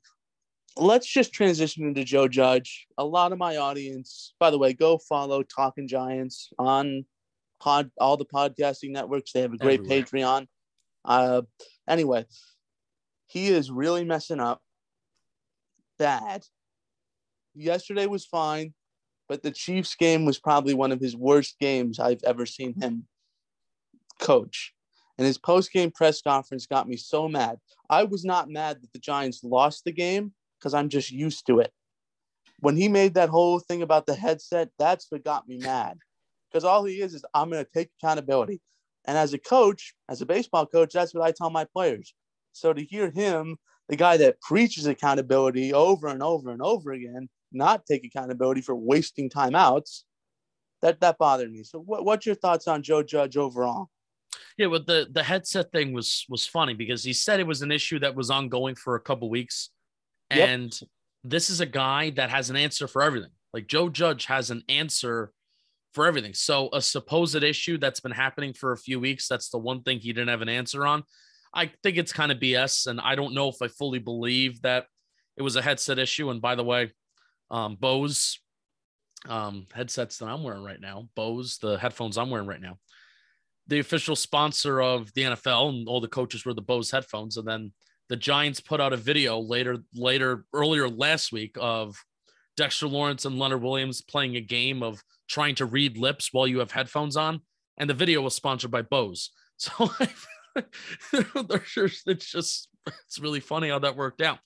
let's just transition into Joe Judge. A lot of my audience, by the way, go follow Talking Giants on pod all the podcasting networks. They have a great Everywhere. Patreon. Uh, anyway, he is really messing up bad. Yesterday was fine, but the Chiefs game was probably one of his worst games I've ever seen him coach. And his post game press conference got me so mad. I was not mad that the Giants lost the game because I'm just used to it. When he made that whole thing about the headset, that's what got me mad. Because all he is is, I'm going to take accountability. And as a coach, as a baseball coach, that's what I tell my players. So to hear him, the guy that preaches accountability over and over and over again, not take accountability for wasting timeouts, that that bothered me. So, what, what's your thoughts on Joe Judge overall? Yeah, but the the headset thing was was funny because he said it was an issue that was ongoing for a couple weeks, and yep. this is a guy that has an answer for everything. Like Joe Judge has an answer for everything. So a supposed issue that's been happening for a few weeks, that's the one thing he didn't have an answer on. I think it's kind of BS, and I don't know if I fully believe that it was a headset issue. And by the way, um, Bose um, headsets that I'm wearing right now, Bose, the headphones I'm wearing right now, the official sponsor of the NFL, and all the coaches were the Bose headphones. And then the Giants put out a video later, later, earlier last week of Dexter Lawrence and Leonard Williams playing a game of trying to read lips while you have headphones on. And the video was sponsored by Bose. So it's just, it's really funny how that worked out.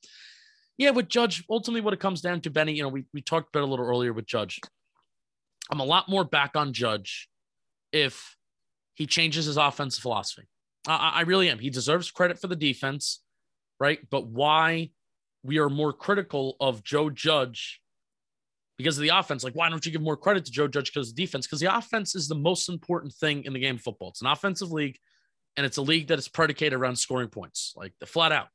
Yeah, with Judge, ultimately what it comes down to, Benny, you know, we, we talked about a little earlier with Judge. I'm a lot more back on Judge if he changes his offensive philosophy. I, I really am. He deserves credit for the defense, right? But why we are more critical of Joe Judge because of the offense. Like, why don't you give more credit to Joe Judge because of the defense? Because the offense is the most important thing in the game of football. It's an offensive league, and it's a league that is predicated around scoring points, like the flat out.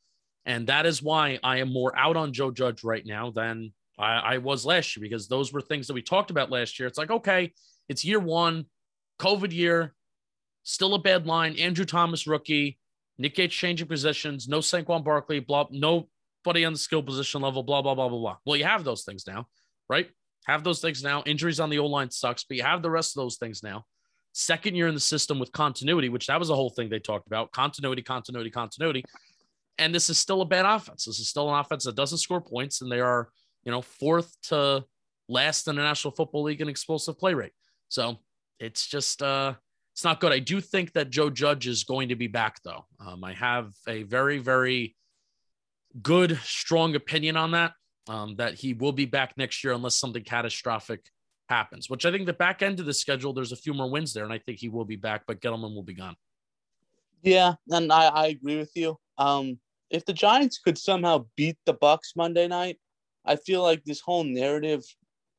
And that is why I am more out on Joe Judge right now than I, I was last year, because those were things that we talked about last year. It's like, okay, it's year one, COVID year, still a bad line. Andrew Thomas, rookie. Nick Gates changing positions, no Saquon Barkley, blah, nobody on the skill position level, blah, blah, blah, blah, blah. Well, you have those things now, right? Have those things now. Injuries on the O line sucks, but you have the rest of those things now. Second year in the system with continuity, which that was a whole thing they talked about continuity, continuity, continuity. And this is still a bad offense. This is still an offense that doesn't score points, and they are, you know, fourth to last in the National Football League in explosive play rate. So it's just, uh, it's not good. I do think that Joe Judge is going to be back, though. Um, I have a very, very good, strong opinion on that. Um, that he will be back next year unless something catastrophic happens. Which I think the back end of the schedule, there's a few more wins there, and I think he will be back. But Gettleman will be gone. Yeah, and I, I agree with you. Um, if the Giants could somehow beat the Bucks Monday night, I feel like this whole narrative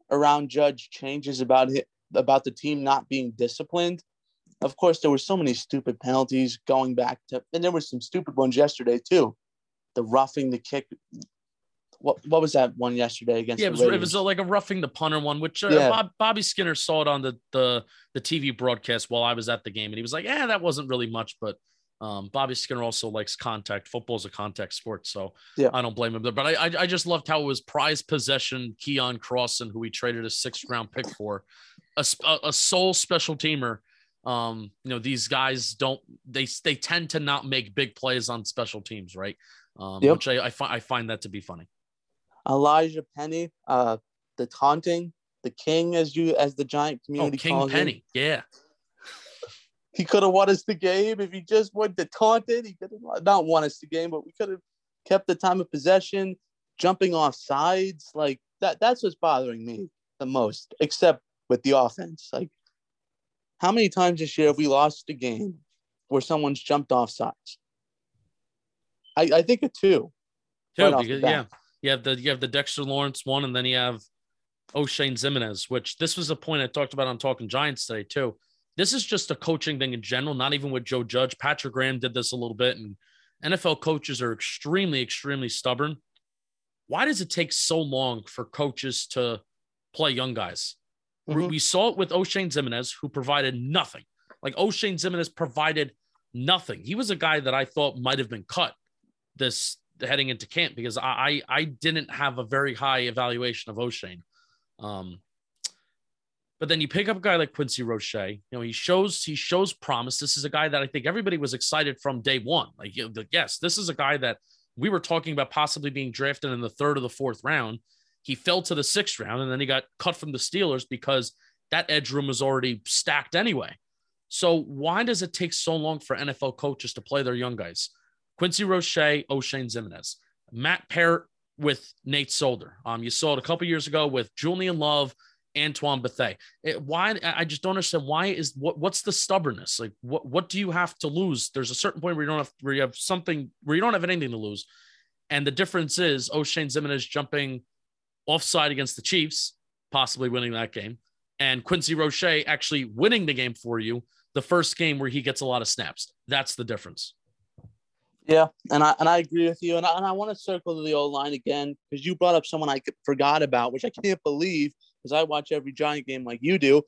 around Judge changes about it about the team not being disciplined of course, there were so many stupid penalties going back to, and there were some stupid ones yesterday too. The roughing the kick. What what was that one yesterday against? Yeah, it was, it was like a roughing the punter one, which uh, yeah. Bob, Bobby Skinner saw it on the, the the TV broadcast while I was at the game, and he was like, "Yeah, that wasn't really much," but um, Bobby Skinner also likes contact. Football is a contact sport, so yeah. I don't blame him there. But I, I, I just loved how it was prize possession. Keion Crossen, who we traded a sixth round pick for, a, a sole special teamer um, you know, these guys don't they they tend to not make big plays on special teams, right? Um, yep. which I I, fi- I find that to be funny. Elijah Penny, uh, the taunting, the king, as you as the giant oh, community oh, King Penny, him. yeah. He could have won us the game if he just went to taunt it. He could have not won us the game, but we could have kept the time of possession, jumping off sides. Like that. That's what's bothering me the most, except with the offense. Like how many times this year have we lost a game where someone's jumped off sides? I, I think of two. Two, right because, yeah. You have the you have the Dexter Lawrence one, and then you have Oshane Ximines, which this was a point I talked about on Talking Giants today too. This is just a coaching thing in general, not even with Joe Judge. Patrick Graham did this a little bit, and NFL coaches are extremely, extremely stubborn. Why does it take so long for coaches to play young guys? Mm-hmm. We saw it with Oshane Ximines, who provided nothing. Like Oshane Ximines provided nothing. He was a guy that I thought might have been cut this heading into camp because I I, I didn't have a very high evaluation of Oshane. Um, but then you pick up a guy like Quincy Roche. You know, he shows he shows promise. This is a guy that I think everybody was excited from day one. Like, yes, this is a guy that we were talking about possibly being drafted in the third or the fourth round. He fell to the sixth round and then he got cut from the Steelers because that edge room was already stacked anyway. So why does it take so long for NFL coaches to play their young guys? Quincy Roche, Oshane Ximines, Matt Peart with Nate Solder. Um, you saw it a couple years ago with Julian Love, Antoine Bethea. Why? I just don't understand why is what what's the stubbornness? Like what what do you have to lose? There's a certain point where you don't have where you have something where you don't have anything to lose, and the difference is Oshane Ximines jumping offside against the Chiefs, possibly winning that game, and Quincy Roche actually winning the game for you, the first game where he gets a lot of snaps. That's the difference. Yeah, and I and I agree with you, and I, and I want to circle to the old line again because you brought up someone I forgot about, which I can't believe because I watch every Giant game like you do.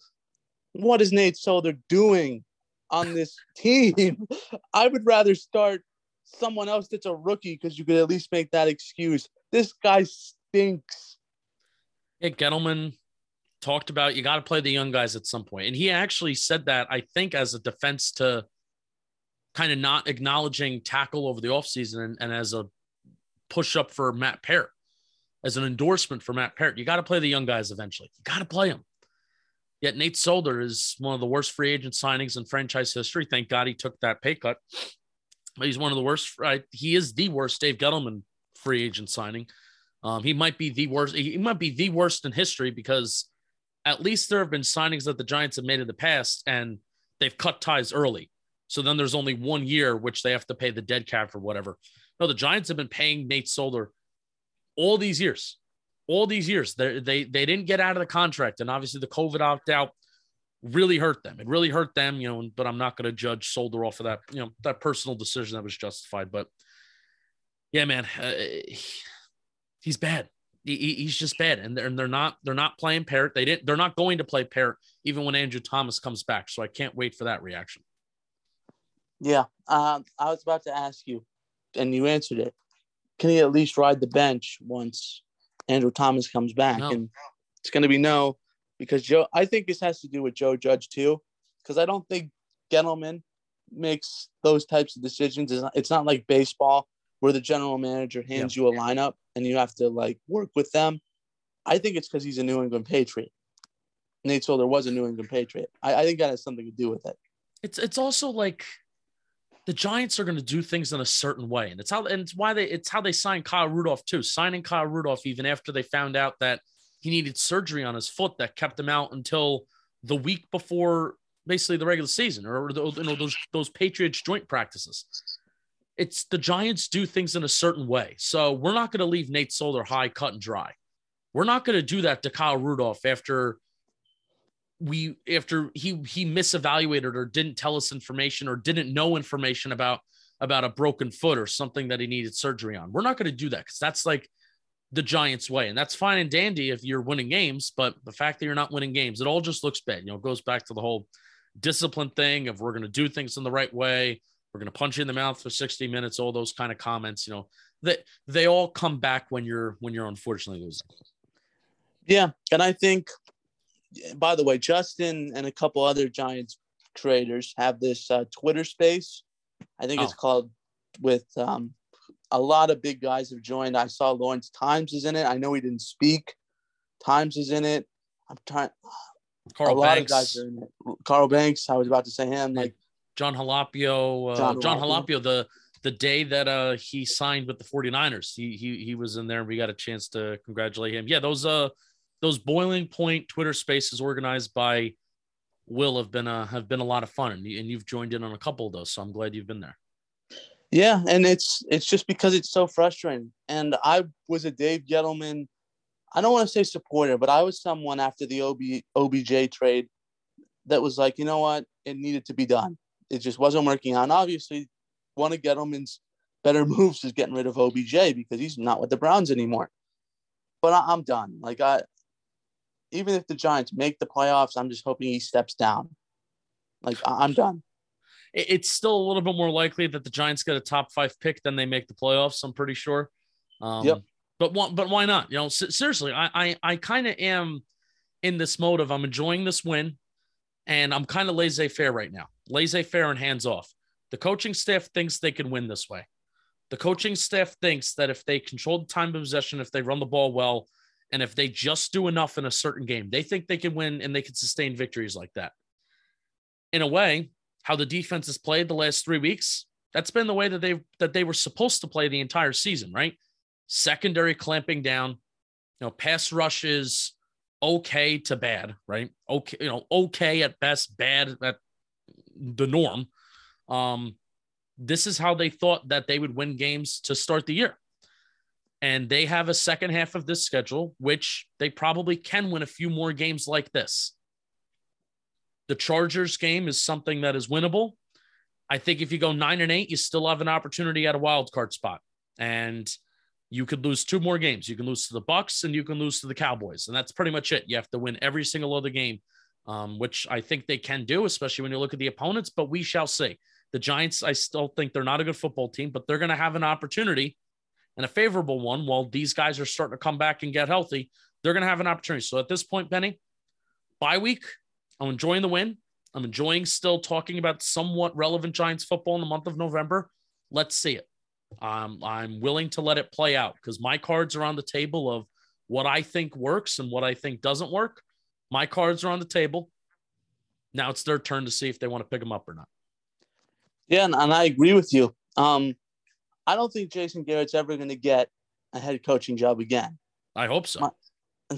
What is Nate Solder doing on this team? I would rather start someone else that's a rookie because you could at least make that excuse. This guy stinks. Yeah, Gettleman talked about you got to play the young guys at some point. And he actually said that, I think, as a defense to kind of not acknowledging tackle over the offseason and, and as a push up for Matt Peart, as an endorsement for Matt Peart. You got to play the young guys eventually. You got to play them. Yet Nate Solder is one of the worst free agent signings in franchise history. Thank God he took that pay cut. But he's one of the worst. Right? He is the worst Dave Gettleman free agent signing. Um, he might be the worst. He might be the worst in history because at least there have been signings that the Giants have made in the past and they've cut ties early. So then there's only one year which they have to pay the dead cap or whatever. No, the Giants have been paying Nate Solder all these years, all these years. They they they didn't get out of the contract, and obviously the COVID opt out really hurt them. It really hurt them, you know. But I'm not going to judge Solder off of that, you know, that personal decision that was justified. But yeah, man. Uh, he's bad. He, he's just bad, and they're, and they're not they're not playing Parrot. They didn't. They're not going to play Parrot even when Andrew Thomas comes back. So I can't wait for that reaction. Yeah, um, I was about to ask you, and you answered it. Can he at least ride the bench once Andrew Thomas comes back? No. And it's going to be no, because Joe. I think this has to do with Joe Judge too, because I don't think Gettleman makes those types of decisions. It's not, it's not like baseball where the general manager hands you a lineup and you have to like work with them. I think it's because he's a New England Patriot. Nate Solder was a New England Patriot. I, I think that has something to do with it. It's it's also like the Giants are going to do things in a certain way, and it's how and it's why they it's how they signed Kyle Rudolph too. Signing Kyle Rudolph even after they found out that he needed surgery on his foot that kept him out until the week before basically the regular season or the, you know those those Patriots joint practices. It's the Giants do things in a certain way, so we're not going to leave Nate Solder high, cut and dry. We're not going to do that to Kyle Rudolph after we after he he misevaluated or didn't tell us information or didn't know information about about a broken foot or something that he needed surgery on. We're not going to do that because that's like the Giants' way, and that's fine and dandy if you're winning games. But the fact that you're not winning games, it all just looks bad. You know, it goes back to the whole discipline thing of we're going to do things in the right way. We're going to punch you in the mouth for 60 minutes. All those kind of comments, you know, that they, they all come back when you're when you're unfortunately losing. Yeah, and I think, by the way, Justin and a couple other Giants traders have this uh, Twitter space. I think it's Oh. called with um, a lot of big guys have joined. I saw Lawrence Tynes is in it. I know he didn't speak. Tynes is in it. I'm trying. Carl a lot Banks, of guys are in it. Carl Banks. I was about to say him. Like Jon Halapio, uh, John, Jon Halapio, the the day that uh he signed with the 49ers, he he he was in there and we got a chance to congratulate him. Yeah, those uh those boiling point Twitter spaces organized by Will have been uh have been a lot of fun and, you, and you've joined in on a couple of those, so I'm glad you've been there. Yeah, and it's it's just because it's so frustrating. And I was a Dave Gettleman. I don't want to say supporter, but I was someone after the OB, OBJ trade that was like, you know what, it needed to be done. It just wasn't working out. And obviously, one of Gettleman's better moves is getting rid of OBJ because he's not with the Browns anymore. But I, I'm done. Like I, even if the Giants make the playoffs, I'm just hoping he steps down. Like I, I'm done. It's still a little bit more likely that the Giants get a top five pick than they make the playoffs. I'm pretty sure. Um, Yep. But why, but why not? You know, seriously, I I, I kind of am in this mode of I'm enjoying this win, and I'm kind of laissez-faire right now, laissez-faire and hands off. The coaching staff thinks they can win this way. The coaching staff thinks that if they control the time of possession, if they run the ball well, and if they just do enough in a certain game, they think they can win and they can sustain victories like that. In a way, how the defense has played the last three weeks, that's been the way that they that they were supposed to play the entire season, right? Secondary clamping down, you know, pass rush is okay to bad, right? Okay, you know, okay at best, bad at the norm. Um, this is how they thought that they would win games to start the year. And they have a second half of this schedule, which they probably can win a few more games like this. The Chargers game is something that is winnable. I think if you go nine and eight, you still have an opportunity at a wild card spot. And you could lose two more games. You can lose to the Bucks and you can lose to the Cowboys. And that's pretty much it. You have to win every single other game, um, which I think they can do, especially when you look at the opponents, but we shall see. The Giants, I still think they're not a good football team, but they're going to have an opportunity and a favorable one while these guys are starting to come back and get healthy. They're going to have an opportunity. So at this point, Benny, bye week, I'm enjoying the win. I'm enjoying still talking about somewhat relevant Giants football in the month of November. Let's see it. Um, I'm willing to let it play out because my cards are on the table of what I think works and what I think doesn't work. My cards are on the table. Now it's their turn to see if they want to pick them up or not. Yeah, and, and I agree with you. Um, I don't think Jason Garrett's ever going to get a head coaching job again. I hope so. My-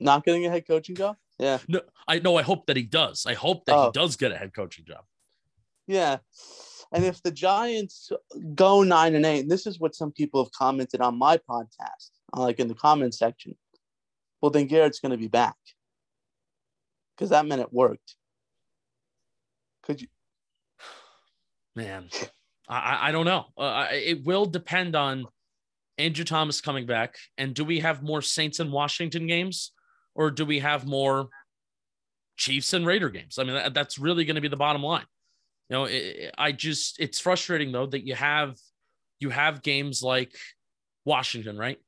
Not getting a head coaching job? Yeah. No, I know. I hope that he does. I hope that Oh. he does get a head coaching job. Yeah. And if the Giants go nine and eight, and this is what some people have commented on my podcast, uh, like in the comment section, well, then Garrett's going to be back because that meant it worked. Could you? Man, I I- don't know. Uh, it will depend on Andrew Thomas coming back, and do we have more Saints and Washington games, or do we have more Chiefs and Raider games? I mean, that, that's really going to be the bottom line. You know, it, I just it's frustrating though that you have you have games like Washington, right?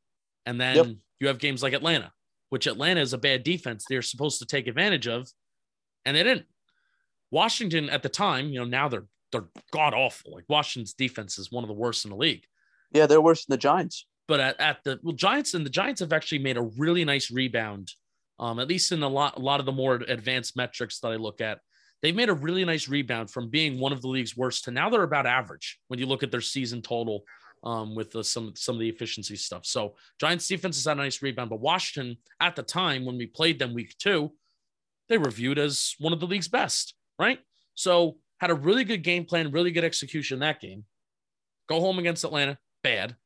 And then Yep. you have games like Atlanta, which Atlanta is a bad defense they're supposed to take advantage of, and they didn't. Washington at the time, you know, now they're they're god awful. Like Washington's defense is one of the worst in the league. Yeah, they're worse than the Giants. But at, at the well, Giants and the Giants have actually made a really nice rebound. Um, at least in a lot a lot of the more advanced metrics that I look at, they've made a really nice rebound from being one of the league's worst to now they're about average when you look at their season total um, with the, some some of the efficiency stuff. So Giants defense has had a nice rebound, but Washington at the time when we played them week two, they were viewed as one of the league's best, right? So had a really good game plan, really good execution that game. Go home against Atlanta, bad.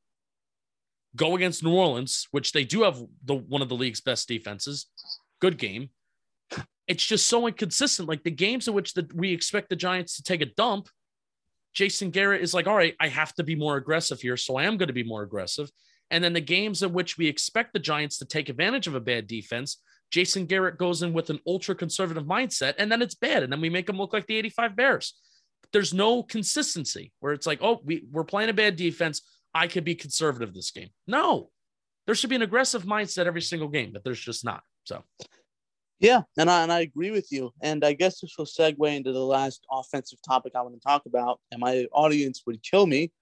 Go against New Orleans, which they do have the one of the league's best defenses. Good game. It's just so inconsistent. Like the games in which the, we expect the Giants to take a dump, Jason Garrett is like, all right, I have to be more aggressive here. So I am going to be more aggressive. And then the games in which we expect the Giants to take advantage of a bad defense, Jason Garrett goes in with an ultra conservative mindset, and then it's bad. And then we make them look like the 85 Bears. There's no consistency where it's like, oh, we, we're playing a bad defense. I could be conservative this game. No, there should be an aggressive mindset every single game, but there's just not. So Yeah, and I and I agree with you. And I guess this will segue into the last offensive topic I want to talk about. And my audience would kill me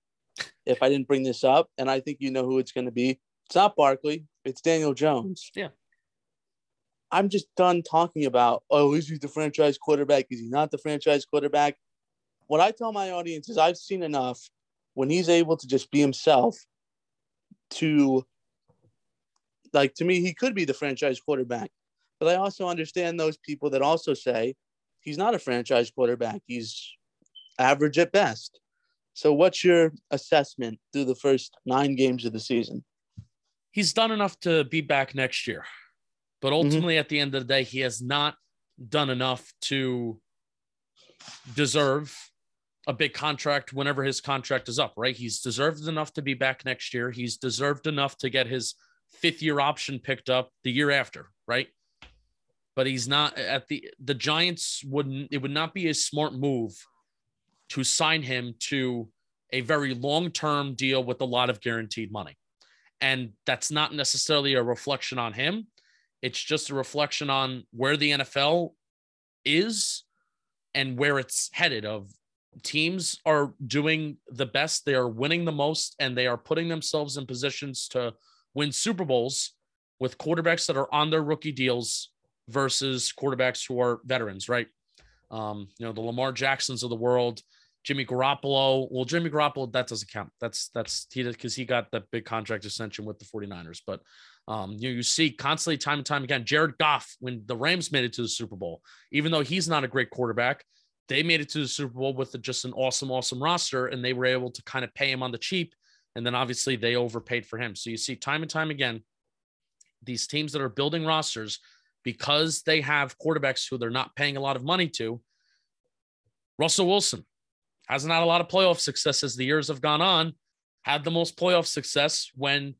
if I didn't bring this up. And I think you know who it's going to be. It's not Barkley. It's Daniel Jones. Yeah. I'm just done talking about. Oh, is he the franchise quarterback? Is he not the franchise quarterback? What I tell my audience is I've seen enough when he's able to just be himself to like to me he could be the franchise quarterback but I also understand those people that also say he's not a franchise quarterback. He's average at best. So, what's your assessment through the first nine games of the season? he's done enough to be back next year. But mm-hmm. ultimately, at the end of the day, he has not done enough to deserve a big contract whenever his contract is up, right? He's deserved enough to be back next year. He's deserved enough to get his fifth year option picked up the year after, right? But he's not at the the Giants wouldn't it would not be a smart move to sign him to a very long-term deal with a lot of guaranteed money. And that's not necessarily a reflection on him. It's just a reflection on where the NFL is and where it's headed of teams are doing the best they are winning the most and they are putting themselves in positions to win super bowls with quarterbacks that are on their rookie deals versus quarterbacks who are veterans right um, you know the lamar jacksons of the world jimmy garoppolo well jimmy garoppolo that doesn't count that's that's he because he got that big contract extension with the 49ers but um, you, you see constantly time and time again jared goff when the rams made it to the super bowl even though he's not a great quarterback they made it to the Super Bowl with just an awesome, awesome roster, and they were able to kind of pay him on the cheap. And then obviously they overpaid for him. So you see time and time again, these teams that are building rosters because they have quarterbacks who they're not paying a lot of money to. Russell Wilson hasn't had a lot of playoff success as the years have gone on, had the most playoff success when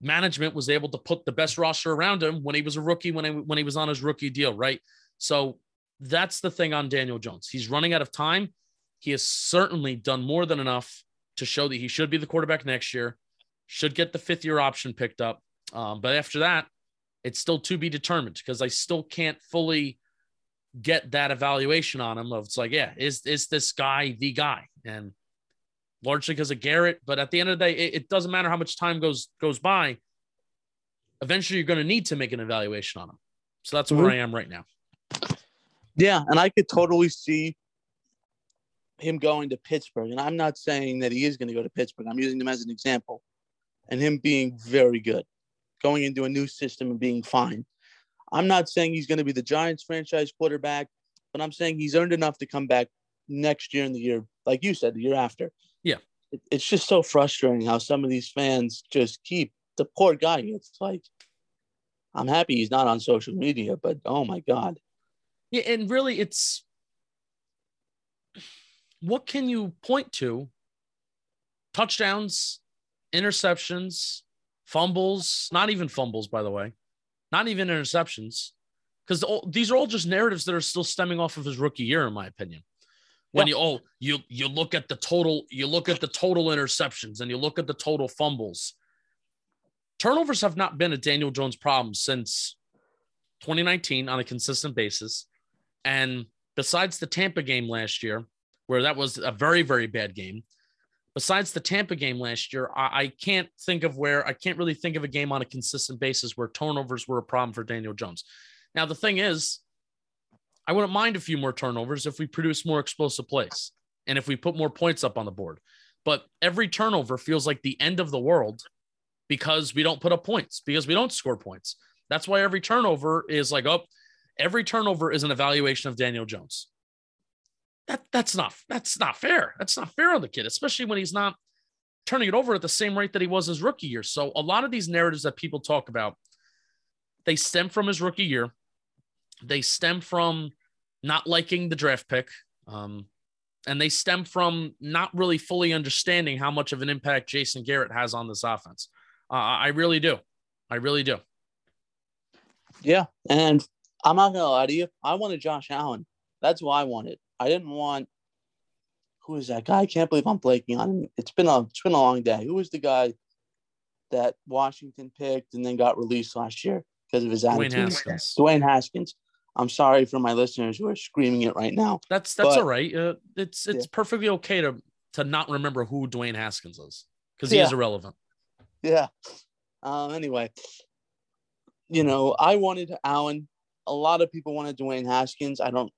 management was able to put the best roster around him when he was a rookie, when he, when he was on his rookie deal, right? So that's the thing on Daniel Jones. He's running out of time. He has certainly done more than enough to show that he should be the quarterback next year, should get the fifth year option picked up. Um, but after that, it's still to be determined because I still can't fully get that evaluation on him of it's like, yeah, is is this guy the guy? And largely because of Garrett, but at the end of the day, it, it doesn't matter how much time goes goes by. Eventually, you're going to need to make an evaluation on him. So that's where Mhm. I am right now. Yeah, and I could totally see him going to Pittsburgh. And I'm not saying that he is going to go to Pittsburgh. I'm using him as an example. And him being very good, going into a new system and being fine. I'm not saying he's going to be the Giants franchise quarterback, but I'm saying he's earned enough to come back next year and the year, like you said, the year after. Yeah. It, it's just so frustrating how some of these fans just keep the poor guy. It's like, I'm happy he's not on social media, but oh my God. Yeah, and really, it's what can you point to? Touchdowns, interceptions, fumbles, not even fumbles, by the way, not even interceptions, because these are all just narratives that are still stemming off of his rookie year, in my opinion. When you oh you you look at the total you look at the total interceptions and you look at the total fumbles. Turnovers have not been a Daniel Jones problem since 2019 on a consistent basis. And besides the Tampa game last year, where that was a very, very bad game, besides the Tampa game last year, I, I, can't think of where I can't really think of a game on a consistent basis where turnovers were a problem for Daniel Jones. Now, the thing is, I wouldn't mind a few more turnovers if we produce more explosive plays and if we put more points up on the board. But every turnover feels like the end of the world because we don't put up points, because we don't score points. That's why every turnover is like, oh, every turnover is an evaluation of Daniel Jones. That that's not that's not fair. That's not fair on the kid, especially when he's not turning it over at the same rate that he was his rookie year. So a lot of these narratives that people talk about, they stem from his rookie year. They stem from not liking the draft pick. Um, and they stem from not really fully understanding how much of an impact Jason Garrett has on this offense. Uh, I really do. I really do. Yeah, and I'm not gonna lie to you. I wanted Josh Allen. That's what I wanted. I didn't want who is that guy? I can't believe I'm blanking on him. It's been a it's been a long day. Who was the guy that Washington picked and then got released last year because of his attitude? Dwayne Haskins. Dwayne Haskins. I'm sorry for my listeners who are screaming it right now. That's that's but, all right. Uh, it's it's yeah. perfectly okay to to not remember who Dwayne Haskins is because he yeah. is irrelevant. Yeah. Um. Anyway, you know, I wanted Allen. A lot of people wanted Dwayne Haskins. I don't,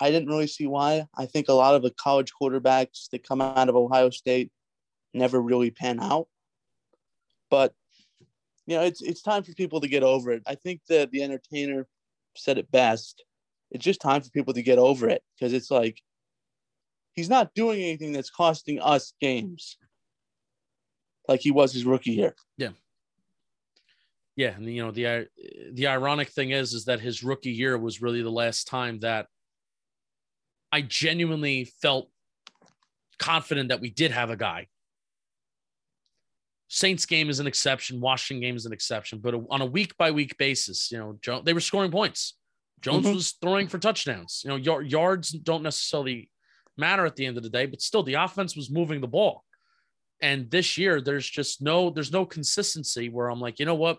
I didn't really see why. I think a lot of the college quarterbacks that come out of Ohio State never really pan out. But you know, it's it's time for people to get over it. I think that the entertainer said it best. It's just time for people to get over it because it's like he's not doing anything that's costing us games like he was his rookie year. Yeah yeah, and you know the uh, the ironic thing is is that his rookie year was really the last time that I genuinely felt confident that we did have a guy. Saints game is an exception, Washington game is an exception, but on a week by week basis, you know, Jones, they were scoring points. Jones mm-hmm. was throwing for touchdowns. You know, yards don't necessarily matter at the end of the day, but still the offense was moving the ball. And this year, there's just no, there's no consistency where I'm like, you know what?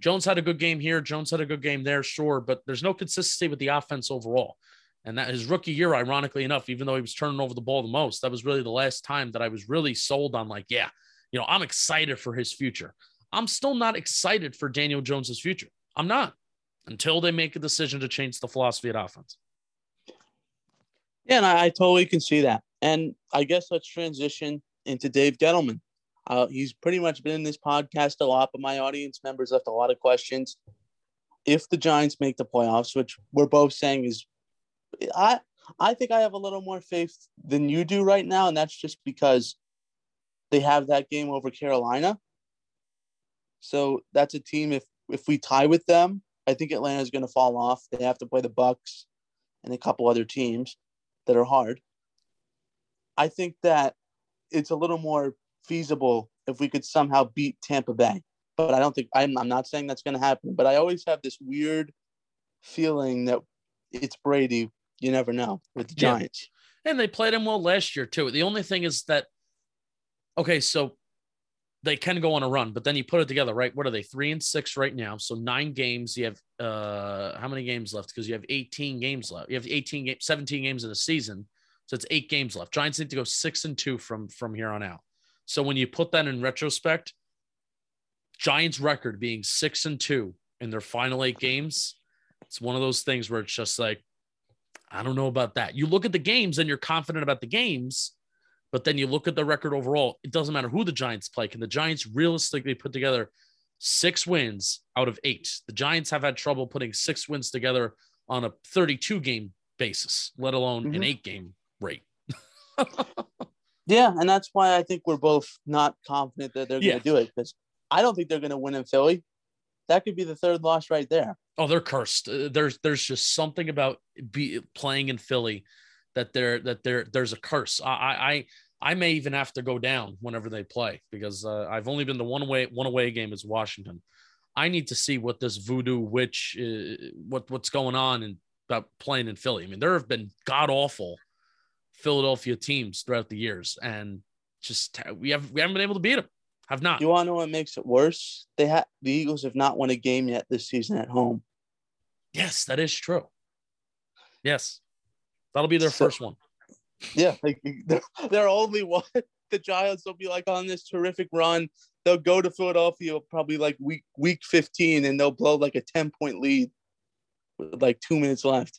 Jones had a good game here. Jones had a good game there, sure, but there's no consistency with the offense overall. And that his rookie year, ironically enough, even though he was turning over the ball the most, that was really the last time that I was really sold on, like, yeah, you know, I'm excited for his future. I'm still not excited for Daniel Jones's future. I'm not until they make a decision to change the philosophy at offense. Yeah, and I, I totally can see that. And I guess let's transition into Dave Gettleman. Uh, he's pretty much been in this podcast a lot, but my audience members left a lot of questions. If the Giants make the playoffs, which we're both saying is, I I think I have a little more faith than you do right now, and that's just because they have that game over Carolina. So that's a team. If if we tie with them, I think Atlanta is going to fall off. They have to play the Bucks and a couple other teams that are hard. I think that it's a little more feasible if we could somehow beat Tampa Bay. But I don't think I'm, I'm not saying that's going to happen. But I always have this weird feeling that it's Brady. You never know with the Giants. Yeah. And they played him well last year too. The only thing is that okay, so they can go on a run, but then you put it together, right? What are they? Three and six right now. So nine games. You have uh how many games left? Because you have 18 games left. You have 18 games, 17 games in a season. So it's eight games left. Giants need to go six and two from from here on out. So when you put that in retrospect, Giants record being six and two in their final eight games, it's one of those things where it's just like, I don't know about that. You look at the games and you're confident about the games, but then you look at the record overall. It doesn't matter who the Giants play. Can the Giants realistically put together six wins out of eight? The Giants have had trouble putting six wins together on a 32 game basis, let alone mm-hmm. an eight game rate. Yeah, and that's why I think we're both not confident that they're going to do it because I don't think they're going to win in Philly. That could be the third loss right there. Oh, they're cursed. Uh, there's there's just something about be playing in Philly that there that there there's a curse. I I I may even have to go down whenever they play because uh, I've only been the one away one away game is Washington. I need to see what this voodoo witch uh, what what's going on and about playing in Philly. I mean, there have been god awful Philadelphia teams throughout the years, and just we have we haven't been able to beat them. Have not. You want to know what makes it worse? They have the Eagles have not won a game yet this season at home. Yes, that is true. Yes, that'll be their so, first one. Yeah, like they're, they're only one. The Giants will be like on this terrific run. They'll go to Philadelphia probably like week week 15 and they'll blow like a 10 point lead with like two minutes left.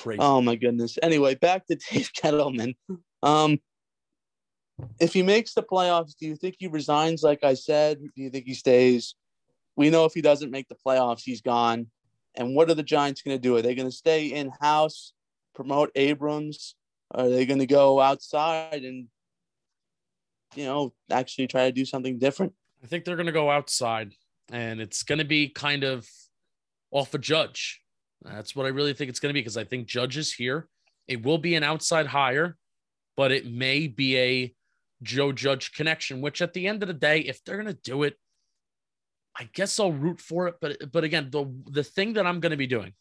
Crazy. Oh my goodness. Anyway, back to Dave Gettleman. Um, if he makes the playoffs, do you think he resigns? Like I said, do you think he stays? We know if he doesn't make the playoffs, he's gone. And what are the Giants going to do? Are they going to stay in house, promote Abrams? Are they going to go outside and, you know, actually try to do something different? I think they're going to go outside, and it's going to be kind of off a judge. That's what I really think it's going to be because I think Judge is here. It will be an outside hire, but it may be a Joe Judge connection, which at the end of the day, if they're going to do it, I guess I'll root for it. But but again, the the thing that I'm going to be doing,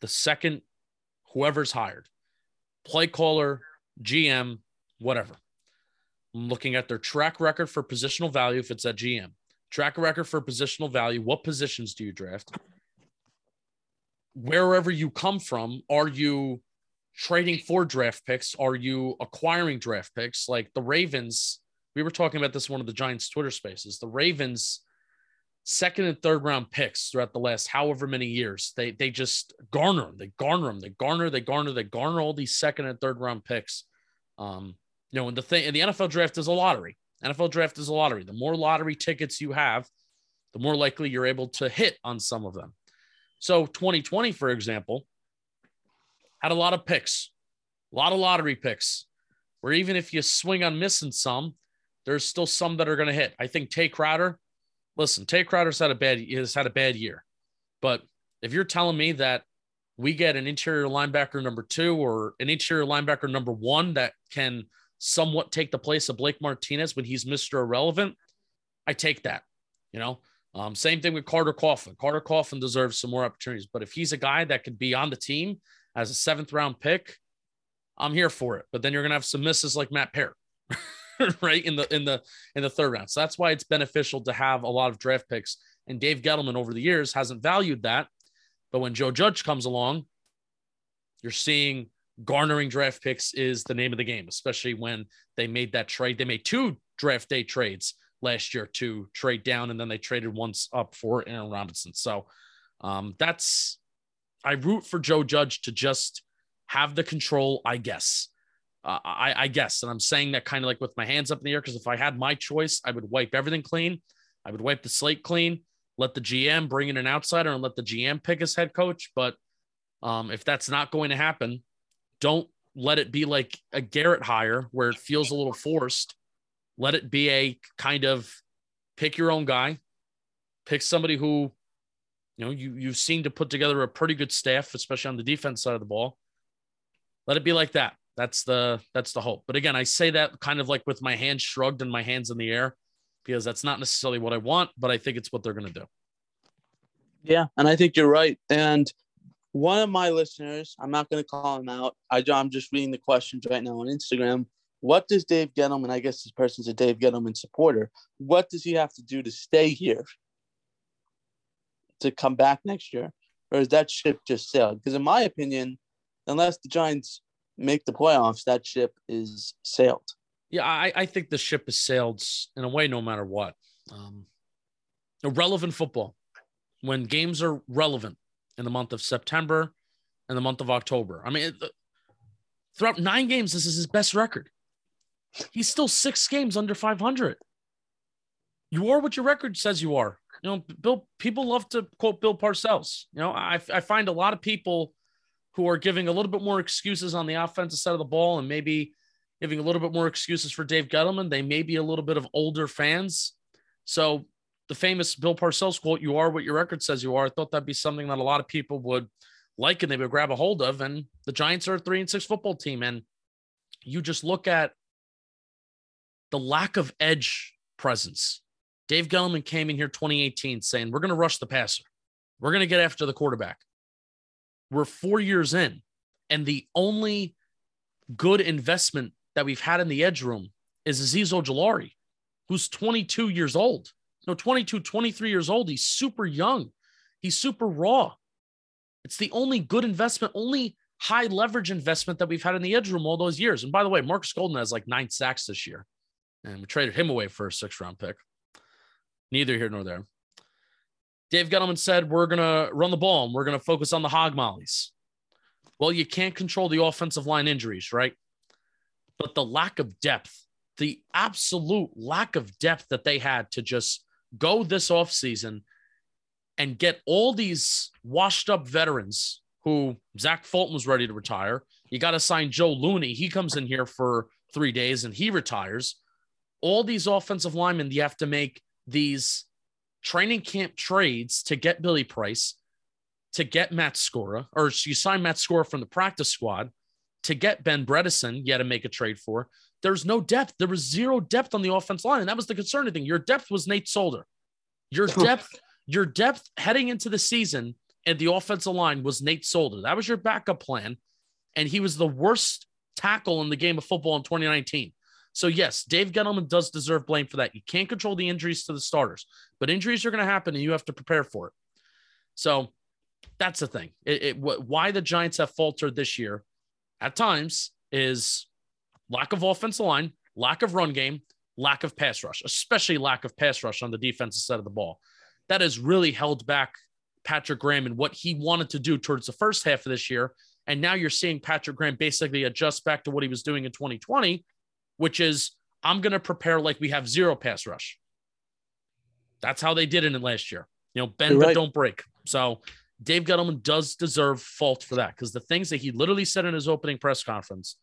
the second whoever's hired, play caller, GM, whatever. I'm looking at their track record for positional value if it's at GM. Track record for positional value. What positions do you draft? Wherever you come from, are you trading for draft picks? Are you acquiring draft picks? Like the Ravens, we were talking about this one of the Giants Twitter spaces. The Ravens second and third round picks throughout the last however many years. They they just garner them. They garner them. They garner. They garner. They garner all these second and third round picks. Um, you know, and the thing, and the NFL draft is a lottery. NFL draft is a lottery. The more lottery tickets you have, the more likely you're able to hit on some of them. So 2020, for example, had a lot of picks, a lot of lottery picks, where even if you swing on missing some, there's still some that are going to hit. I think Tae Crowder, listen, Tae Crowder's had a bad has had a bad year, but if you're telling me that we get an interior linebacker number two or an interior linebacker number one that can somewhat take the place of Blake Martinez when he's Mr. Irrelevant, I take that. You know, um, same thing with Carter Coughlin. Carter Coughlin deserves some more opportunities, but if he's a guy that could be on the team as a seventh round pick, I'm here for it. But then you're gonna have some misses like Matt Peart, right in the in the in the third round. So that's why it's beneficial to have a lot of draft picks. And Dave Gettleman over the years hasn't valued that. But when Joe Judge comes along, you're seeing garnering draft picks is the name of the game, especially when they made that trade. They made two draft day trades last year to trade down, and then they traded once up for Aaron Robinson. So um, that's I root for Joe Judge to just have the control, I guess. Uh, I, I guess. And I'm saying that kind of like with my hands up in the air because if I had my choice, I would wipe everything clean. I would wipe the slate clean, let the GM bring in an outsider and let the GM pick his head coach. But um, if that's not going to happen, don't let it be like a Garrett hire where it feels a little forced. Let it be a kind of pick your own guy, pick somebody who you know, you you seem to put together a pretty good staff, especially on the defense side of the ball. Let it be like that. That's the that's the hope. But again, I say that kind of like with my hands shrugged and my hands in the air because that's not necessarily what I want, but I think it's what they're going to do. Yeah, and I think you're right. And one of my listeners, I'm not going to call him out. I, I'm just reading the questions right now on Instagram. What does Dave Gettleman, I guess this person's a Dave Gettleman supporter, what does he have to do to stay here? To come back next year, or is that ship just sailed? Because in my opinion, unless the Giants make the playoffs, that ship is sailed. Yeah, I, I think the ship is sailed in a way, no matter what. Um, relevant football, when games are relevant in the month of September and the month of October. I mean, throughout nine games, this is his best record. He's still six games under 500. You are what your record says you are you know, Bill, people love to quote Bill Parcells. You know, I, I find a lot of people who are giving a little bit more excuses on the offensive side of the ball and maybe giving a little bit more excuses for Dave Gettleman. They may be a little bit of older fans. So the famous Bill Parcells quote, you are what your record says you are. I thought that'd be something that a lot of people would like and they would grab a hold of. And the Giants are a three and six football team. And you just look at the lack of edge presence Dave Gettleman came in here 2018 saying, We're going to rush the passer. We're going to get after the quarterback. We're four years in. And the only good investment that we've had in the edge room is Azeez Ojulari, who's 22 years old. No, 22, 23 years old. He's super young. He's super raw. It's the only good investment, only high leverage investment that we've had in the edge room all those years. And by the way, Marcus Golden has like nine sacks this year. And we traded him away for a six round pick. Neither here nor there. Dave Gettleman said, We're going to run the ball and we're going to focus on the hog mollies. Well, you can't control the offensive line injuries, right? But the lack of depth, the absolute lack of depth that they had to just go this offseason and get all these washed up veterans who Zach Fulton was ready to retire. You got to sign Joe Looney. He comes in here for three days and he retires. All these offensive linemen, you have to make these training camp trades to get Billy Price, to get Matt Skura, or you sign Matt Skura from the practice squad, to get Ben Bredeson, you had to make a trade for. There's no depth. There was zero depth on the offense line. And that was the concerning thing. Your depth was Nate Solder. Your depth, your depth heading into the season and the offensive line was Nate Solder. That was your backup plan. And he was the worst tackle in the game of football in 2019. So, yes, Dave Gettleman does deserve blame for that. You can't control the injuries to the starters, but injuries are going to happen and you have to prepare for it. So, that's the thing. It, it, why the Giants have faltered this year at times is lack of offensive line, lack of run game, lack of pass rush, especially lack of pass rush on the defensive side of the ball. That has really held back Patrick Graham and what he wanted to do towards the first half of this year. And now you're seeing Patrick Graham basically adjust back to what he was doing in 2020, which is I'm going to prepare like we have zero pass rush. That's how they did it in last year. You know, bend but don't break. So Dave Gettleman does deserve fault for that because the things that he literally said in his opening press conference,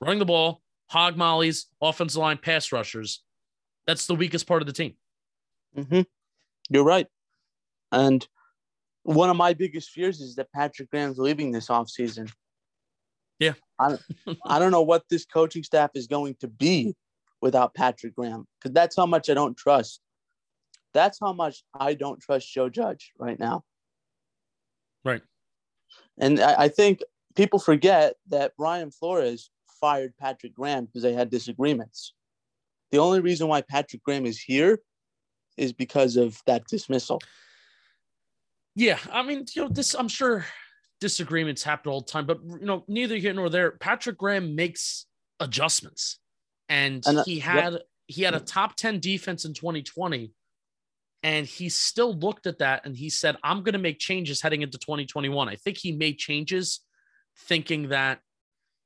running the ball, hog mollies, offensive line, pass rushers, that's the weakest part of the team. Mm-hmm. You're right. And one of my biggest fears is that Patrick Graham's leaving this offseason. Yeah. I don't, I don't know what this coaching staff is going to be without Patrick Graham because that's how much I don't trust. That's how much I don't trust Joe Judge right now. Right. And I, I think people forget that Brian Flores fired Patrick Graham because they had disagreements. The only reason why Patrick Graham is here is because of that dismissal. Yeah, I mean, you know, this I'm sure disagreements happen all the time, but you know, neither here nor there. Patrick Graham makes adjustments, and, and uh, he had yep. he had a top ten defense in 2020, and he still looked at that and he said, "I'm going to make changes heading into 2021." I think he made changes, thinking that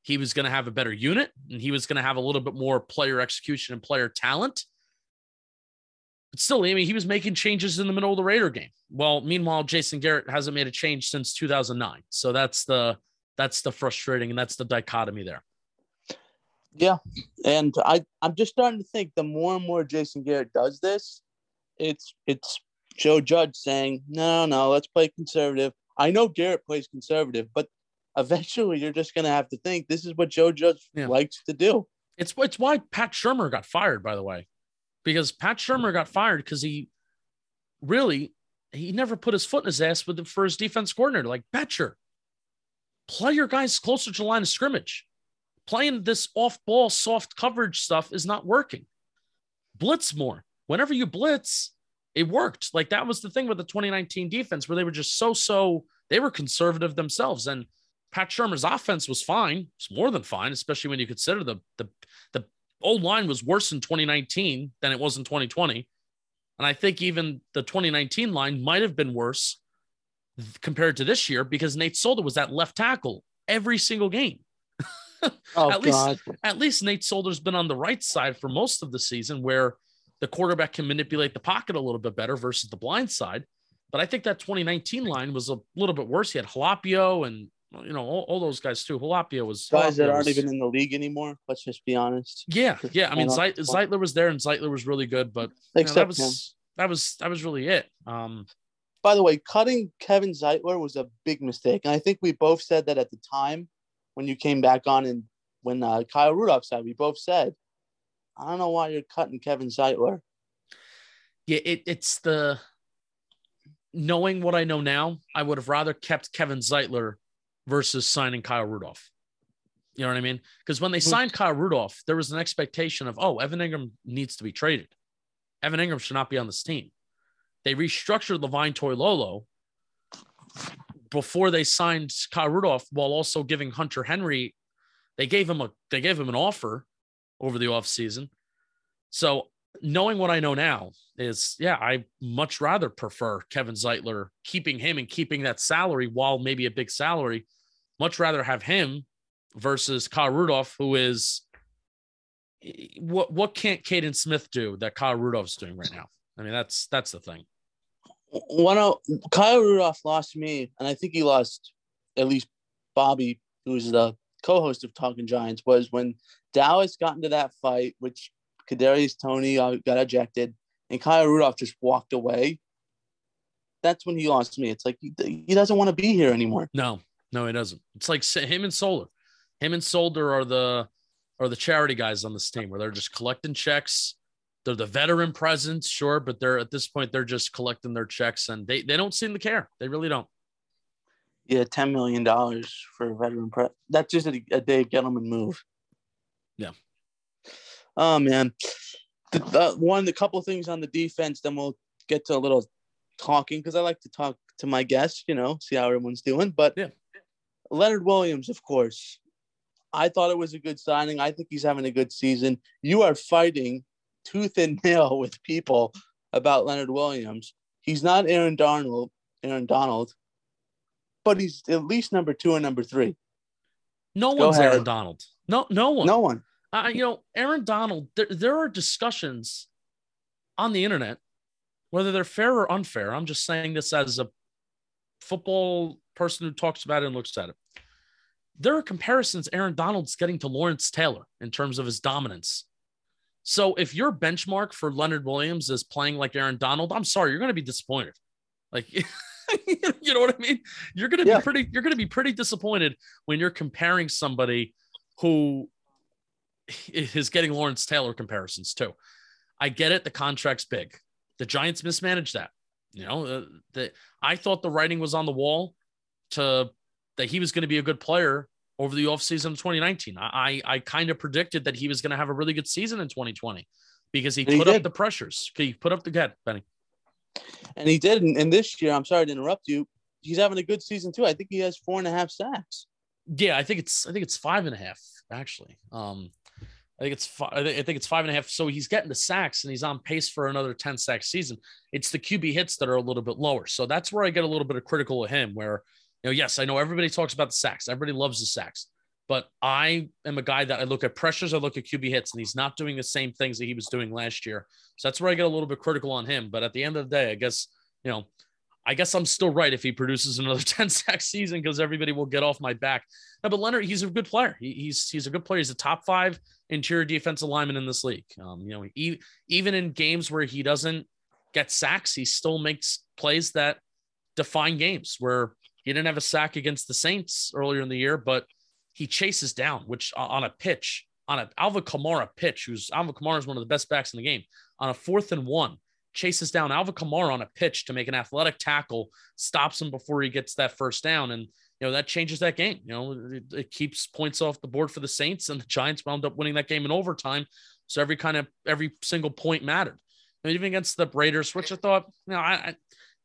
he was going to have a better unit and he was going to have a little bit more player execution and player talent. But still, I mean, he was making changes in the middle of the Raider game. Well, meanwhile, Jason Garrett hasn't made a change since 2009. So that's the that's the frustrating and that's the dichotomy there. Yeah, and I I'm just starting to think the more and more Jason Garrett does this, it's it's Joe Judge saying no no let's play conservative. I know Garrett plays conservative, but eventually you're just gonna have to think this is what Joe Judge yeah. likes to do. It's it's why Pat Shurmur got fired, by the way because Pat Shurmur got fired because he really he never put his foot in his ass with the, first defense coordinator. Like Bettcher, play your guys closer to the line of scrimmage. Playing this off ball soft coverage stuff is not working. Blitz more. Whenever you blitz, it worked. Like that was the thing with the 2019 defense where they were just so so they were conservative themselves and Pat Shurmur's offense was fine. It's more than fine, especially when you consider the the the old line was worse in 2019 than it was in 2020. And I think even the 2019 line might have been worse compared to this year because Nate Solder was at left tackle every single game. oh, at God. least at least Nate Solder's been on the right side for most of the season where the quarterback can manipulate the pocket a little bit better versus the blind side. But I think that 2019 line was a little bit worse. He had Halapio and you know, all, all those guys too. Halapio was guys that aren't even in the league anymore. Let's just be honest. Yeah, yeah. I mean, Zeitler was there, and Zeitler was really good, but you know, that was him. that was that was really it. Um, By the way, cutting Kevin Zeitler was a big mistake, and I think we both said that at the time when you came back on, and when uh, Kyle Rudolph said, we both said, "I don't know why you're cutting Kevin Zeitler." Yeah, it, it's the knowing what I know now. I would have rather kept Kevin Zeitler versus signing Kyle Rudolph. You know what I mean? Because when they mm-hmm. signed Kyle Rudolph, there was an expectation of, oh, Evan Engram needs to be traded. Evan Engram should not be on this team. They restructured Levine Toilolo before they signed Kyle Rudolph while also giving Hunter Henry, they gave him a they gave him an offer over the offseason. So knowing what I know now is, yeah, I much rather prefer Kevin Zeitler keeping him and keeping that salary while maybe a big salary. Much rather have him versus Kyle Rudolph, who is what what can't Kaden Smith do that Kyle Rudolph's doing right now? I mean, that's that's the thing. One of Kyle Rudolph lost me, and I think he lost at least Bobby, who's the co-host of TalkinGiants, was when Dallas got into that fight, which Kadarius Toney uh, got ejected, and Kyle Rudolph just walked away. That's when he lost me. It's like he, he doesn't want to be here anymore. No, no, he doesn't. It's like him and Solder. Him and Solder are the are the charity guys on this team where they're just collecting checks. They're the veteran presence, sure, but they're at this point they're just collecting their checks and they they don't seem to care. They really don't. Yeah, ten million dollars for a veteran press. That's just a, a Dave Gettleman move. Yeah. Oh man, the, the one the couple things on the defense, then we'll get to a little talking because I like to talk to my guests. You know, see how everyone's doing. But yeah, Leonard Williams, of course. I thought it was a good signing. I think he's having a good season. You are fighting tooth and nail with people about Leonard Williams. He's not Aaron Donald, Aaron Donald, but he's at least number two and number three. No Go one's ahead. Aaron Donald. No, no one. No one. Uh, you know, Aaron Donald. There, there are discussions on the internet, whether they're fair or unfair. I'm just saying this as a football person who talks about it and looks at it there are comparisons Aaron Donald's getting to Lawrence Taylor in terms of his dominance. So if your benchmark for Leonard Williams is playing like Aaron Donald, I'm sorry, you're going to be disappointed. Like, you know what I mean? You're going to yeah. be pretty, you're going to be pretty disappointed when you're comparing somebody who is getting Lawrence Taylor comparisons too. I get it. The contract's big. The Giants mismanaged that. You know, uh, the, I thought the writing was on the wall to that he was going to be a good player over the offseason of 2019. I, I, kind of predicted that he was going to have a really good season in 2020 because he and put he up the pressures. He put up the get, Benny. And he did. And this year, I'm sorry to interrupt you. He's having a good season too. I think he has four and a half sacks. Yeah, I think it's I think it's five and a half actually. Um, I think it's five, I think it's five and a half. So he's getting the sacks and he's on pace for another 10 sack season. It's the QB hits that are a little bit lower. So that's where I get a little bit of critical of him, where you know, yes, I know everybody talks about the sacks. Everybody loves the sacks. But I am a guy that I look at pressures, I look at QB hits, and he's not doing the same things that he was doing last year. So that's where I get a little bit critical on him. But at the end of the day, I guess, you know, I guess I'm still right if he produces another 10 sack season because everybody will get off my back. But Leonard, he's a good player. He, he's he's a good player. He's a top five interior defensive lineman in this league. Um, you know, he, even in games where he doesn't get sacks, he still makes plays that define games where he didn't have a sack against the Saints earlier in the year, but he chases down, which on a pitch, on a Alvin Kamara pitch, who's Alvin Kamara is one of the best backs in the game, on a fourth and one, chases down Alvin Kamara on a pitch to make an athletic tackle, stops him before he gets that first down. And, you know, that changes that game. You know, it, it keeps points off the board for the Saints, and the Giants wound up winning that game in overtime. So every kind of every single point mattered. And even against the Raiders, which I thought, you know, I,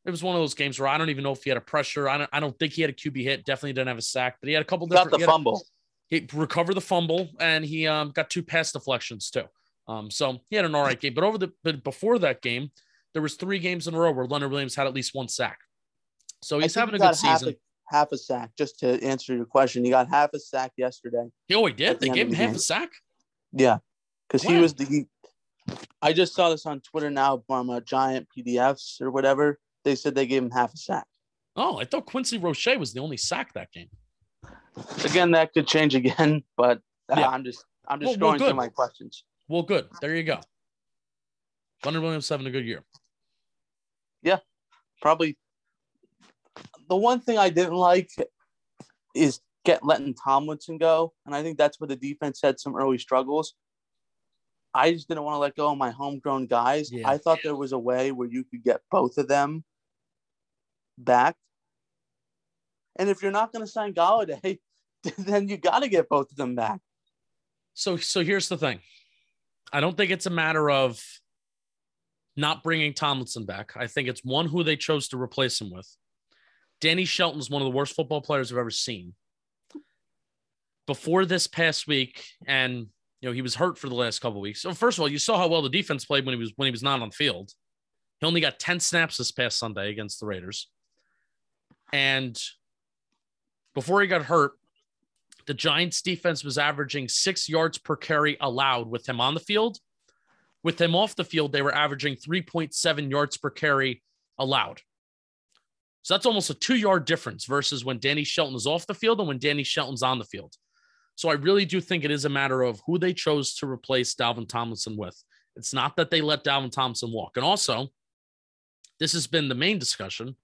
it was one of those games where I don't even know if he had a pressure. I don't, I don't think he had a QB hit. Definitely didn't have a sack, but he had a couple different. Got the fumble. A, he recovered the fumble and he um, got two pass deflections too. Um, so he had an all right game. But over the but before that game, there was three games in a row where Leonard Williams had at least one sack. So he's having a good season. A, half a sack. Just to answer your question, he got half a sack yesterday. Oh, he did. They gave him the half game. a sack. Yeah, because he was the. He, I just saw this on Twitter now from a giant PDFs or whatever they said they gave him half a sack. Oh, I thought Quincy Roche was the only sack that game. Again, that could change again, but yeah. I'm just I'm just well, going well, through my questions. Well, good. There you go. Leonard Williams having a good year. Yeah, probably. The one thing I didn't like is get letting Tomlinson go, and I think that's where the defense had some early struggles. I just didn't want to let go of my homegrown guys. Yeah. I thought there was a way where you could get both of them back. And if you're not going to sign Golladay, then you got to get both of them back. So so here's the thing. I don't think it's a matter of not bringing Tomlinson back. I think it's one who they chose to replace him with. Danny Shelton's one of the worst football players I've ever seen. Before this past week, and you know he was hurt for the last couple weeks. So first of all, you saw how well the defense played when he was when he was not on the field. He only got 10 snaps this past Sunday against the Raiders. And before he got hurt, the Giants defense was averaging six yards per carry allowed with him on the field. With him off the field, they were averaging 3.7 yards per carry allowed. So that's almost a two yard difference versus when Danny Shelton is off the field and when Danny Shelton's on the field. So I really do think it is a matter of who they chose to replace Dalvin Tomlinson with. It's not that they let Dalvin Tomlinson walk. And also, this has been the main discussion.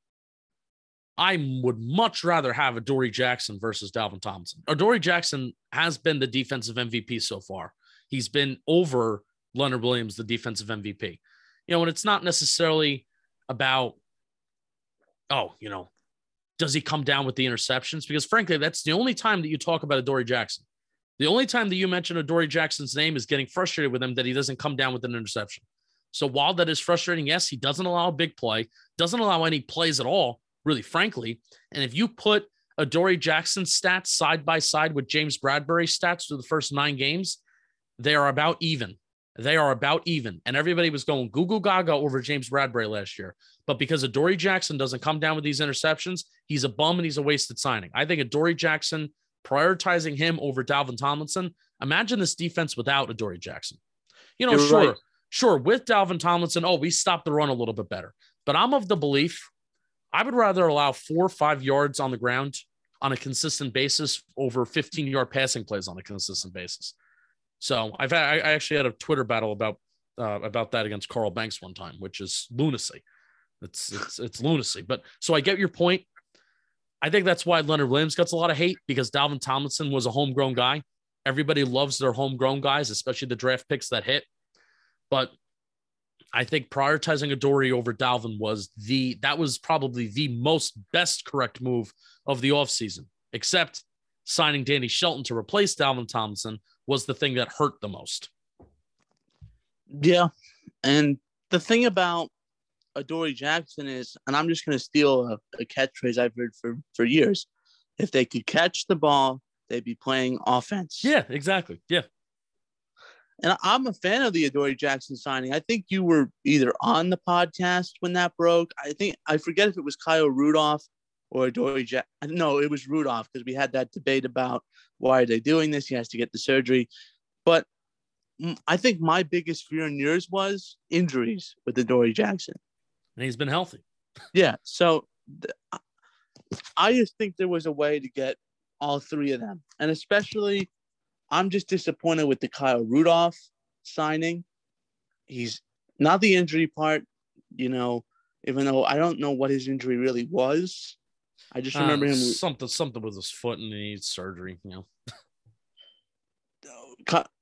I would much rather have Adoree Jackson versus Dalvin Tomlinson. Adoree Jackson has been the defensive MVP so far. He's been over Leonard Williams, the defensive MVP. You know, and it's not necessarily about, oh, you know, does he come down with the interceptions? Because frankly, that's the only time that you talk about Adoree Jackson. The only time that you mention Adoree Jackson's name is getting frustrated with him that he doesn't come down with an interception. So while that is frustrating, yes, he doesn't allow a big play, doesn't allow any plays at all, really frankly. And if you put Adoree Jackson's stats side by side with James Bradberry's stats through the first nine games, they are about even. They are about even. And everybody was going Google Gaga over James Bradberry last year. But because Adoree Jackson doesn't come down with these interceptions, he's a bum and he's a wasted signing. I think Adoree Jackson prioritizing him over Dalvin Tomlinson. Imagine this defense without Adoree Jackson. You know, You're sure, right. sure, with Dalvin Tomlinson, oh, we stopped the run a little bit better. But I'm of the belief I would rather allow four or five yards on the ground on a consistent basis over 15 yard passing plays on a consistent basis. So I've had, I actually had a Twitter battle about uh, about that against Carl Banks one time, which is lunacy. It's it's it's lunacy. But so I get your point. I think that's why Leonard Williams gets a lot of hate because Dalvin Tomlinson was a homegrown guy. Everybody loves their homegrown guys, especially the draft picks that hit. But I think prioritizing Adoree over Dalvin was the that was probably the most best correct move of the offseason, except signing Danny Shelton to replace Dalvin Thompson was the thing that hurt the most. Yeah. And the thing about Adoree Jackson is, and I'm just going to steal a, a catchphrase I've heard for, for years if they could catch the ball, they'd be playing offense. Yeah, exactly. Yeah. And I'm a fan of the Adoree Jackson signing. I think you were either on the podcast when that broke. I think I forget if it was Kyle Rudolph or Adoree Jackson. No, it was Rudolph because we had that debate about why are they doing this? He has to get the surgery. But I think my biggest fear and yours was injuries with Adoree Jackson. And he's been healthy. Yeah. So th- I just think there was a way to get all three of them. And especially, I'm just disappointed with the Kyle Rudolph signing. He's not the injury part, you know, even though I don't know what his injury really was. I just remember Uh, him. something something with his foot and he needs surgery, you know.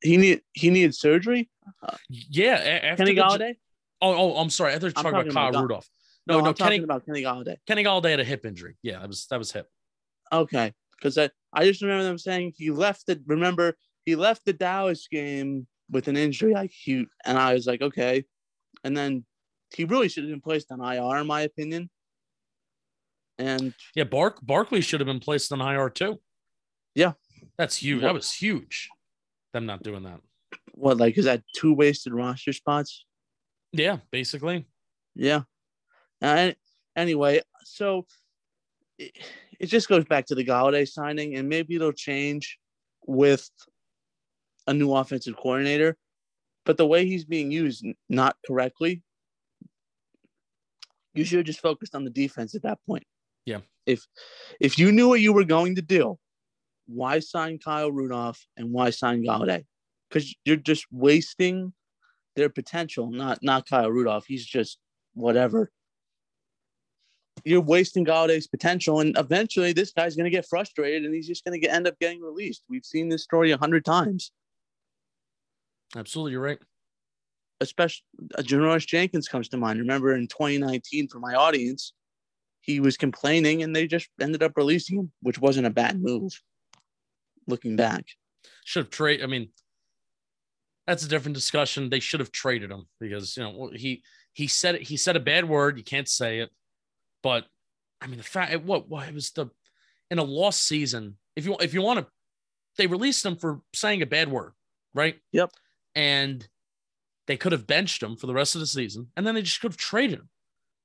He need he needed surgery. Yeah, after Kenny Golladay. Oh, oh, I'm sorry. I thought you were I'm talking, talking about Kyle about Rudolph. No, No, I'm no, talking Kenny about Kenny Golladay. Kenny Golladay had a hip injury. Yeah, that was that was hip. Okay, because I I just remember them saying he left the remember he left the Dallas game with an injury like he and I was like okay, and then he really should have been placed on IR in my opinion. And Yeah, Bark Barkley should have been placed on IR too. Yeah. That's huge. That was huge. Them not doing that. what like is that two wasted roster spots? Yeah, basically. Yeah. Uh, and anyway, so it, it just goes back to the Golladay signing, and maybe it'll change with a new offensive coordinator. But the way he's being used, not correctly, you should have just focused on the defense at that point. Yeah. If if you knew what you were going to do, why sign Kyle Rudolph and why sign Golladay? Because you're just wasting their potential. Not not Kyle Rudolph. He's just whatever. You're wasting Golladay's potential, and eventually this guy's going to get frustrated, and he's just going to end up getting released. We've seen this story a hundred times. Absolutely, you're right. Especially uh, Janoris Jenkins comes to mind. Remember in 2019 for my audience, he was complaining, and they just ended up releasing him, which wasn't a bad move. Looking back, Should have trade. I mean, that's a different discussion. They should have traded him because you know he he said it, he said a bad word. You can't say it, but I mean the fact what what it was the in a lost season. If you if you want to, they released him for saying a bad word, right? Yep. And they could have benched him for the rest of the season, and then they just could have traded him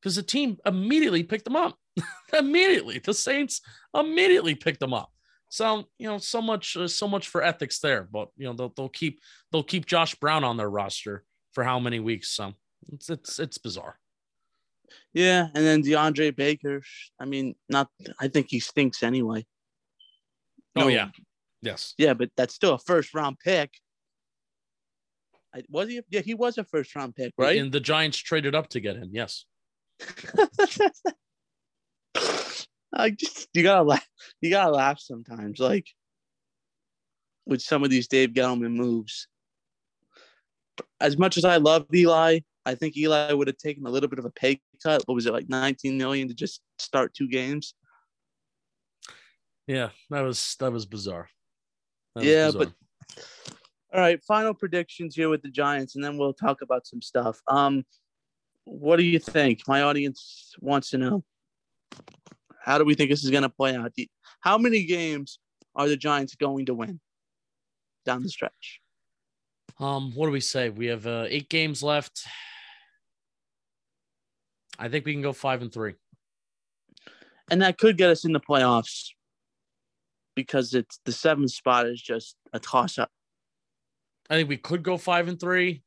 because the team immediately picked him up. immediately, the Saints immediately picked him up. So you know, so much, uh, so much for ethics there. But you know, they'll they'll keep they'll keep Josh Brown on their roster for how many weeks? So it's it's it's bizarre. Yeah, and then DeAndre Baker. I mean, not. I think he stinks anyway. Oh yeah, yes. yeah, but that's still a first round pick. I, was he? Yeah, he was a first round pick, right? And the Giants traded up to get him. Yes. I just you gotta laugh. You gotta laugh sometimes, like with some of these Dave Gettleman moves. As much as I love Eli, I think Eli would have taken a little bit of a pay cut. What was it like, 19 million to just start two games? Yeah, that was that was bizarre. That was Yeah, bizarre. but all right, final predictions here with the Giants, and then we'll talk about some stuff. Um, what do you think? My audience wants to know. How do we think this is going to play out? How many games are the Giants going to win down the stretch? um, what do we say? We have uh, eight games left. I think we can go five and three. And that could get us in the playoffs because it's the seventh spot is just a toss up. I think we could go five and three.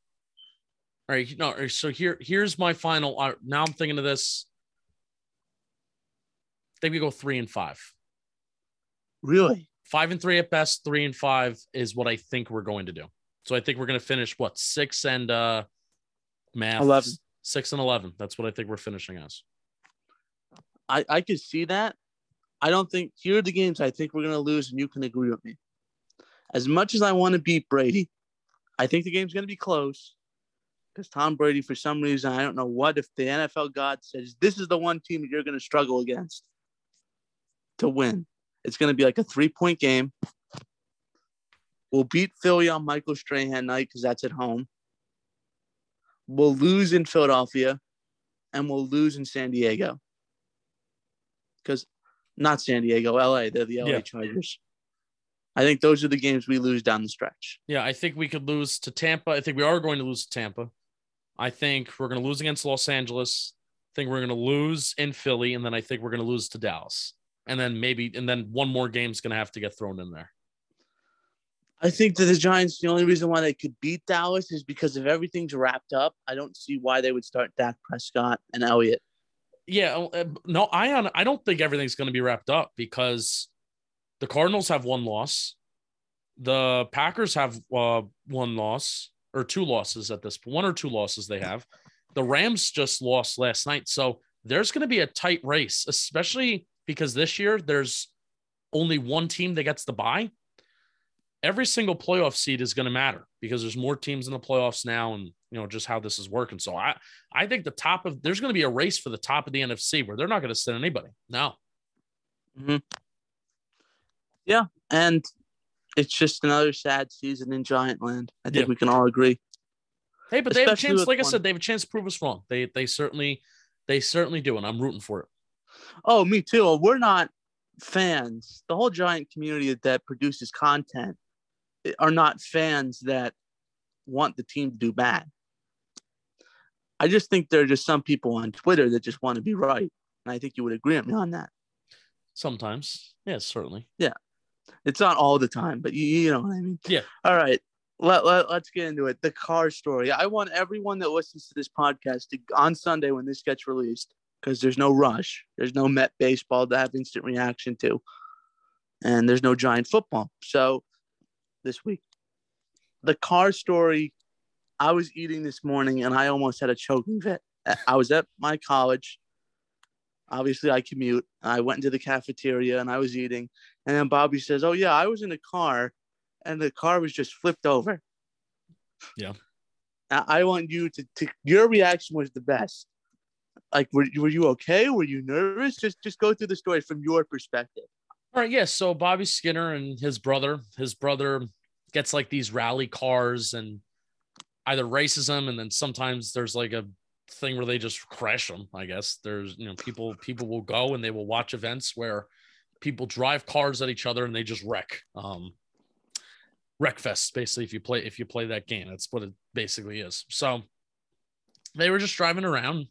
All right, no. So here, here's my final. Uh, now I'm thinking of this. I think we go three and five. Really? Five and three at best. Three and five is what I think we're going to do. So I think we're going to finish what six and uh, math 11. Six and eleven. That's what I think we're finishing as. I, I could see that. I don't think here are the games I think we're gonna lose, and you can agree with me. As much as I want to beat Brady, I think the game's gonna be close. Because Tom Brady, for some reason, I don't know what if the NFL God says this is the one team that you're gonna struggle against to win. It's gonna be like a three-point game. We'll beat Philly on Michael Strahan night because that's at home. We'll lose in Philadelphia, and we'll lose in San Diego because not San Diego, LA. They're the LA Yeah. Chargers. I think those are the games we lose down the stretch. Yeah, I think we could lose to Tampa. I think we are going to lose to Tampa. I think we're going to lose against Los Angeles. I think we're going to lose in Philly, and then I think we're going to lose to Dallas. And then maybe, and then one more game's going to have to get thrown in there. I think that the Giants, the only reason why they could beat Dallas is because if everything's wrapped up, I don't see why they would start Dak Prescott and Elliott. Yeah, uh, no, I I don't think everything's going to be wrapped up because the Cardinals have one loss, the Packers have uh, one loss or two losses at this one or two losses they have. The Rams just lost last night, so there's going to be a tight race, especially because this year there's only one team that gets the bye. Every single playoff seed is going to matter because there's more teams in the playoffs now, and you know just how this is working. So I I think the top of there's going to be a race for the top of the NFC where they're not going to send anybody. No. Hmm. Yeah, and it's just another sad season in Giant Land. I think Yeah. we can all agree. Hey, but they have a chance. Like I said, they have a chance to prove us wrong. They they certainly they certainly do, and I'm rooting for it. Oh, me too. We're not fans. The whole giant community that produces content are not fans that want the team to do bad. I just think there are just some people on Twitter that just want to be right. And I think you would agree with me on that. Sometimes, yes, certainly. Yeah. It's not all the time, but you, you know what I mean. Yeah. All right. Let, let, let's get into it. The car story. I want everyone that listens to this podcast to, on Sunday when this gets released, because there's no rush. There's no Met baseball to have instant reaction to. And there's no giant football. So this week, the car story. I was eating this morning and I almost had a choking fit. I was at my college. Obviously, I commute. I went into the cafeteria and I was eating. And then Bobby says, Oh, yeah, I was in a car and the car was just flipped over. Yeah. I want you to, to, your reaction was the best. like were, were you okay? Were you nervous? Just just go through the story from your perspective. All right, yes. Yeah, so Bobby Skinner and his brother, his brother gets like these rally cars and either races them, and then sometimes there's like a thing where they just crash them. I guess there's you know people people will go and they will watch events where people drive cars at each other and they just wreck. Um, Wreckfest, basically, if you play if you play that game, that's what it basically is. So they were just driving around.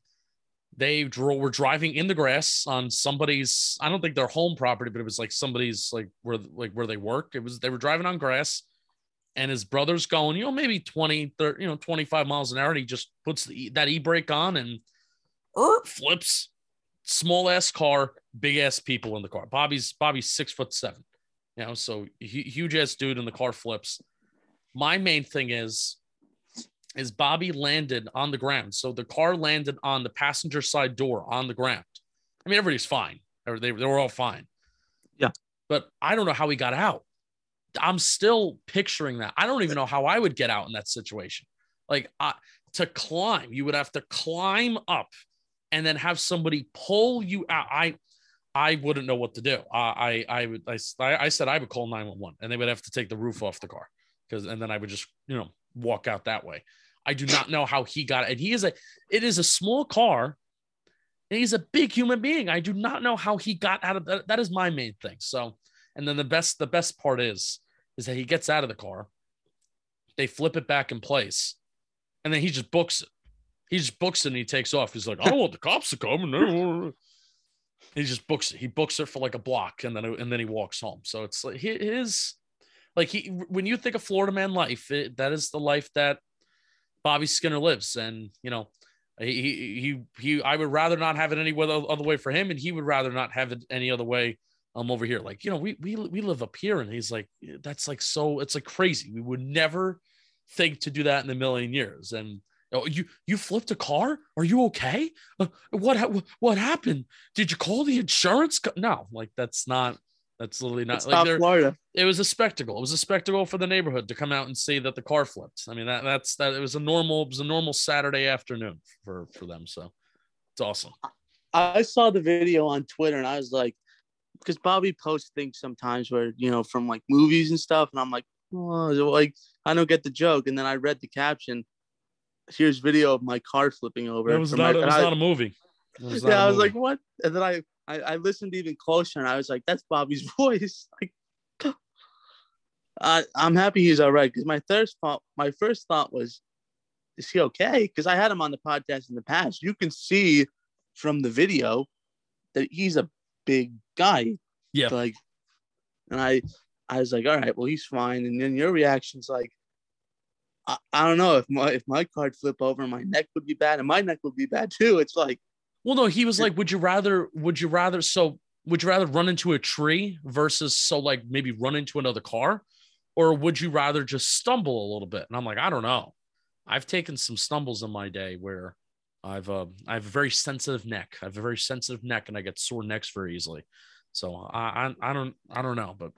They drew, were driving in the grass on somebody's. I don't think their home property, but it was like somebody's like where like where they work. It was they were driving on grass, and his brother's going, you know, maybe 20, 30, you know, 25 miles an hour. And he just puts the, that e brake on and er, flips. Small ass car, big ass people in the car. Bobby's Bobby's six foot seven you know, so huge ass dude in the car flips. My main thing is, is Bobby landed on the ground. So the car landed on the passenger side door on the ground. I mean, everybody's fine. They, they were all fine. Yeah. But I don't know how he got out. I'm still picturing that. I don't even know how I would get out in that situation. Like uh, to climb, you would have to climb up and then have somebody pull you out. I I wouldn't know what to do. I I I would I, I said I would call 911 and they would have to take the roof off the car because and then I would just you know walk out that way. I do not know how he got it. And he is a it is a small car and he's a big human being. I do not know how he got out of that. That is my main thing. So and then the best the best part is is that he gets out of the car. They flip it back in place and then he just books it. He just books it and he takes off. He's like, I don't want the cops to come. he just books it. He books it for like a block, and then and then he walks home. So it's like his like he when you think of Florida man life, it, that is the life that Bobby Skinner lives, and you know. He, he he I would rather not have it any other way for him, and he would rather not have it any other way um over here. Like you know, we we we live up here, and he's like, that's like so. It's like crazy. We would never think to do that in a million years, and Oh, you you flipped a car? Are you okay? Uh, what what happened? Did you call the insurance? Co-? No, like that's not. That's literally not it's like Florida. It was a spectacle. It was a spectacle for the neighborhood to come out and see that the car flipped. I mean that that's that. It was a normal. It was a normal Saturday afternoon for for them. So it's awesome. I saw the video on Twitter and I was like, because Bobby posts things sometimes where you know from like movies and stuff, and I'm like, oh, like I don't get the joke. And then I read the caption here's video of my car flipping over. It was not. My, it was I, not a movie. yeah, I was like, what? And then I, I, I listened even closer, and I was like, that's Bobby's voice. Like, I, I'm happy he's all right. Because my first thought, my first thought was, is he okay? Because I had him on the podcast in the past. You can see from the video that he's a big guy. Yeah. Like, and I, I was like, all right, well, he's fine. And then your reaction's like, I, I don't know if my if my card flip over, my neck would be bad, and my neck would be bad too. It's like, well, no, he was like, would you rather? Would you rather? So would you rather run into a tree versus so like maybe run into another car, or would you rather just stumble a little bit? And I'm like, I don't know. I've taken some stumbles in my day where I've uh, I have a very sensitive neck. I have a very sensitive neck, and I get sore necks very easily. So I I, I don't I don't know, but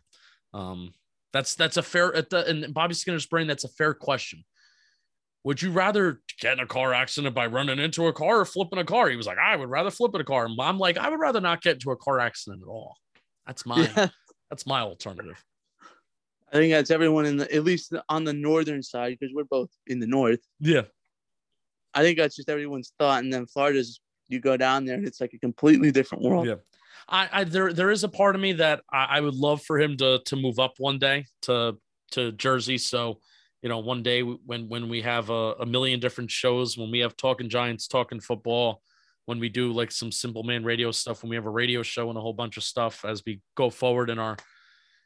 um, that's that's a fair at the in Bobby Skinner's brain. That's a fair question. Would you rather get in a car accident by running into a car or flipping a car? He was like, I would rather flip in a car. And I'm like, I would rather not get into a car accident at all. That's my yeah. that's my alternative. I think that's everyone in the at least on the northern side because we're both in the north. Yeah. I think that's just everyone's thought. And then Florida's you go down there and it's like a completely different world. Yeah. I, I there there is a part of me that I, I would love for him to to move up one day to to Jersey. So you know, one day when when we have a, a million different shows, when we have TalkinGiants, talking football, when we do like some simple man radio stuff, when we have a radio show and a whole bunch of stuff as we go forward in our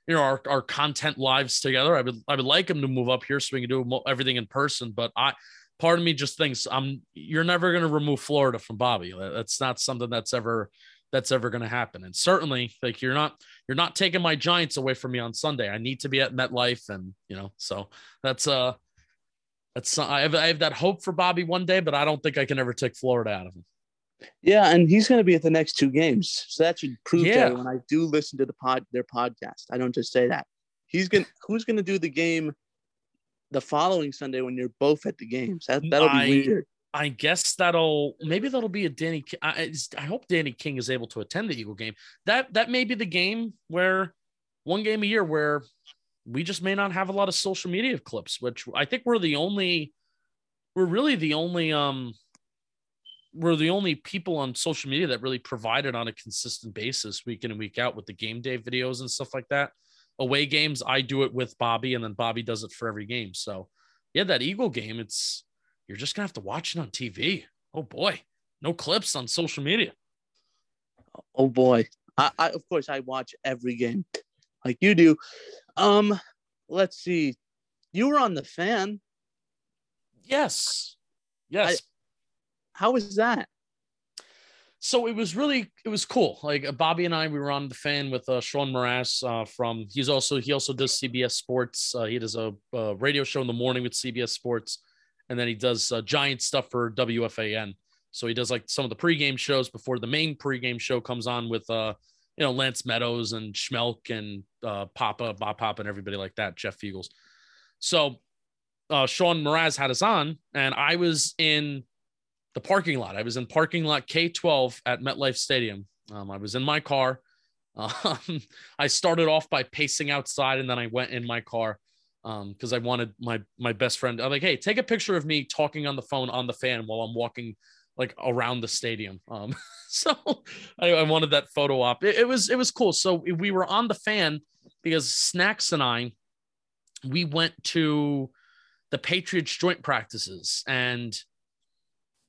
you know our, our content lives together. I would I would like him to move up here so we can do everything in person. But I part of me just thinks I'm you're never going to remove Florida from Bobby. That's not something that's ever that's ever going to happen. And certainly, like you're not you're not taking my Giants away from me on Sunday. I need to be at MetLife, and you know, so that's uh that's I have I have that hope for Bobby one day, but I don't think I can ever take Florida out of him. Yeah, and he's going to be at the next two games, so that should prove yeah. that when I do listen to the pod their podcast, I don't just say that. He's going to who's going to do the game the following Sunday when you're both at the games. That that'll be I, weird. I guess that'll maybe that'll be a Danny. I, I hope Danny King is able to attend the Eagle game. That that may be the game where one game a year where we just may not have a lot of social media clips, which I think we're the only. We're really the only um. We're the only people on social media that really provided on a consistent basis, week in and week out, with the game day videos and stuff like that. Away games, I do it with Bobby, and then Bobby does it for every game. So, yeah, that Eagle game, it's you're just gonna have to watch it on TV. Oh boy, no clips on social media. Oh boy, I, I of course I watch every game, like you do. Um, let's see, you were on the fan. Yes, yes. I, how was that? So it was really it was cool like uh, bobby and i we were on the fan with uh, sean Mraz, uh, from he's also he also does cbs sports uh, he does a, a, radio show in the morning with cbs sports and then he does uh, giant stuff for WFAN. So he does like some of the pregame shows before the main pregame show comes on with uh you know Lance Meadows and Schmelk and uh, Papa Bob Papa and everybody like that, Jeff Feagles. So uh, Sean Mraz had us on, and I was in the parking lot. I was in parking lot K12 at MetLife Stadium. Um, I was in my car. Um, I started off by pacing outside, and then I went in my car um because i wanted my my best friend i'm like hey take a picture of me talking on the phone on the fan while i'm walking like around the stadium um so I, I, wanted that photo op it, it, was it was cool so we were on the fan because snacks and i we went to the patriots joint practices and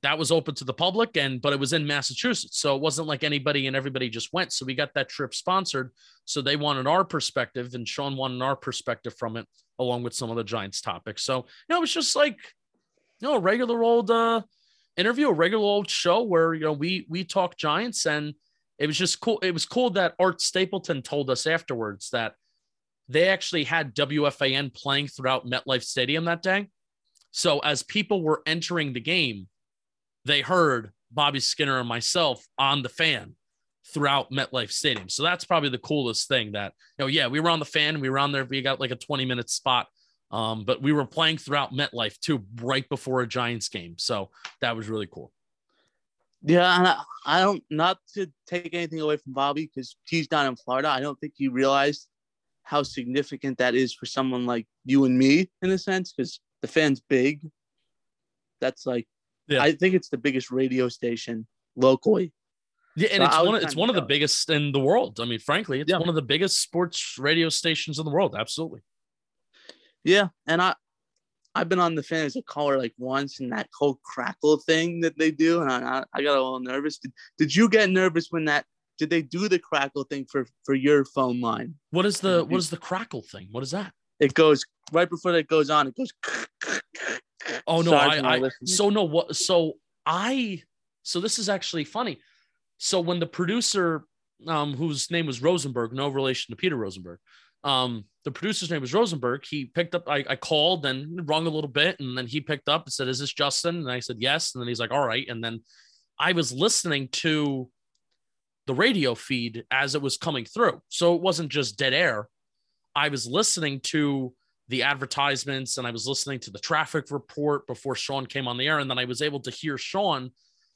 that was open to the public and but it was in massachusetts so it wasn't like anybody and everybody just went so we got that trip sponsored so they wanted our perspective and sean wanted our perspective from it along with some of the Giants topics. So, you know, it was just like, you know, a regular old uh, interview, a regular old show where, you know, we, we talk Giants and it was just cool. It was cool that Art Stapleton told us afterwards that they actually had WFAN playing throughout MetLife Stadium that day. So as people were entering the game, they heard Bobby Skinner and myself on the fan throughout MetLife Stadium. So that's probably the coolest thing that, you know, yeah, we were on the fan, we were on there, we got like a 20 minute spot. Um, but we were playing throughout MetLife too, right before a Giants game. So that was really cool. Yeah, I don't not to take anything away from Bobby because he's down in Florida. I don't think he realized how significant that is for someone like you and me in a sense, because the fan's big. That's like yeah. I think it's the biggest radio station locally yeah, and so it's one it's one of the biggest in the world. I mean, frankly, it's yeah. one of the biggest sports radio stations in the world. Absolutely. Yeah, and I, I've been on the fan as a caller like once, and that whole crackle thing that they do, and I, I got a little nervous. Did, did you get nervous when that? Did they do the crackle thing for for your phone line? What is the what is the crackle thing? What is that? It goes right before that goes on. It goes. Oh no! I, I so no what so I so this is actually funny so when the producer, um, whose name was Rosenberg, no relation to Peter Rosenberg, um, the producer's name was Rosenberg. He picked up. I, I called and rung a little bit, and then he picked up and said, "Is this Justin?" And I said, "Yes." And then he's like, "All right." And then I was listening to the radio feed as it was coming through, so it wasn't just dead air. I was listening to the advertisements and I was listening to the traffic report before Sean came on the air, and then I was able to hear Sean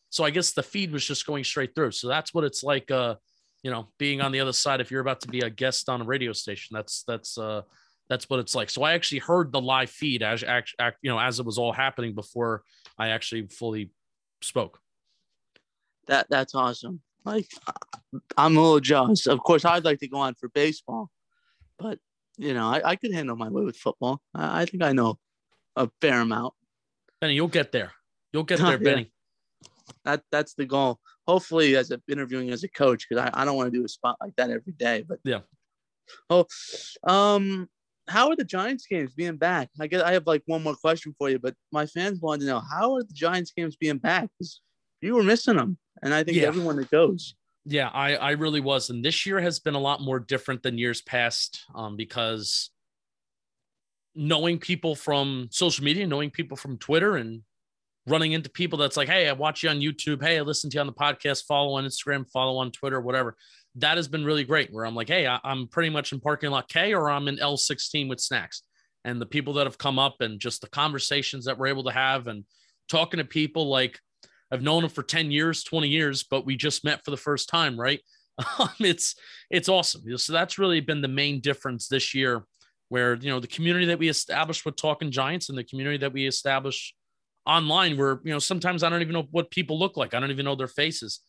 so I guess the feed was just going straight through. So that's what it's like, uh, you know, being on the other side. If you're about to be a guest on a radio station, that's that's uh, that's what it's like. So I actually heard the live feed as act, you know as it was all happening before I actually fully spoke. That that's awesome. Like I'm a little jealous. Of course, I'd like to go on for baseball, but you know, I, I could handle my way with football. I, I think I know a fair amount. Benny, you'll get there. You'll get there, Benny that that's the goal. Hopefully, as a, interviewing as a coach, because I, I don't want to do a spot like that every day. But yeah. Oh, um, how are the Giants games being back? I guess I have like one more question for you, but my fans want to know how are the Giants games being back? Because you were missing them, and I think yeah. everyone that goes. Yeah, I I really was, and this year has been a lot more different than years past, um, because knowing people from social media, knowing people from Twitter, and running into people that's like, hey, I watch you on YouTube. Hey, I listen to you on the podcast. Follow on Instagram, follow on Twitter, whatever. That has been really great. Where I'm like, hey, I, am pretty much in parking lot K or I'm in L16 with snacks. And the people that have come up and just the conversations that we're able to have and talking to people like I've known him for 10 years, 20 years, but we just met for the first time, right? Um, it's it's awesome. So that's really been the main difference this year, where you know the community that we established with TalkinGiants and the community that we established online, where you know sometimes I don't even know what people look like. I don't even know their faces.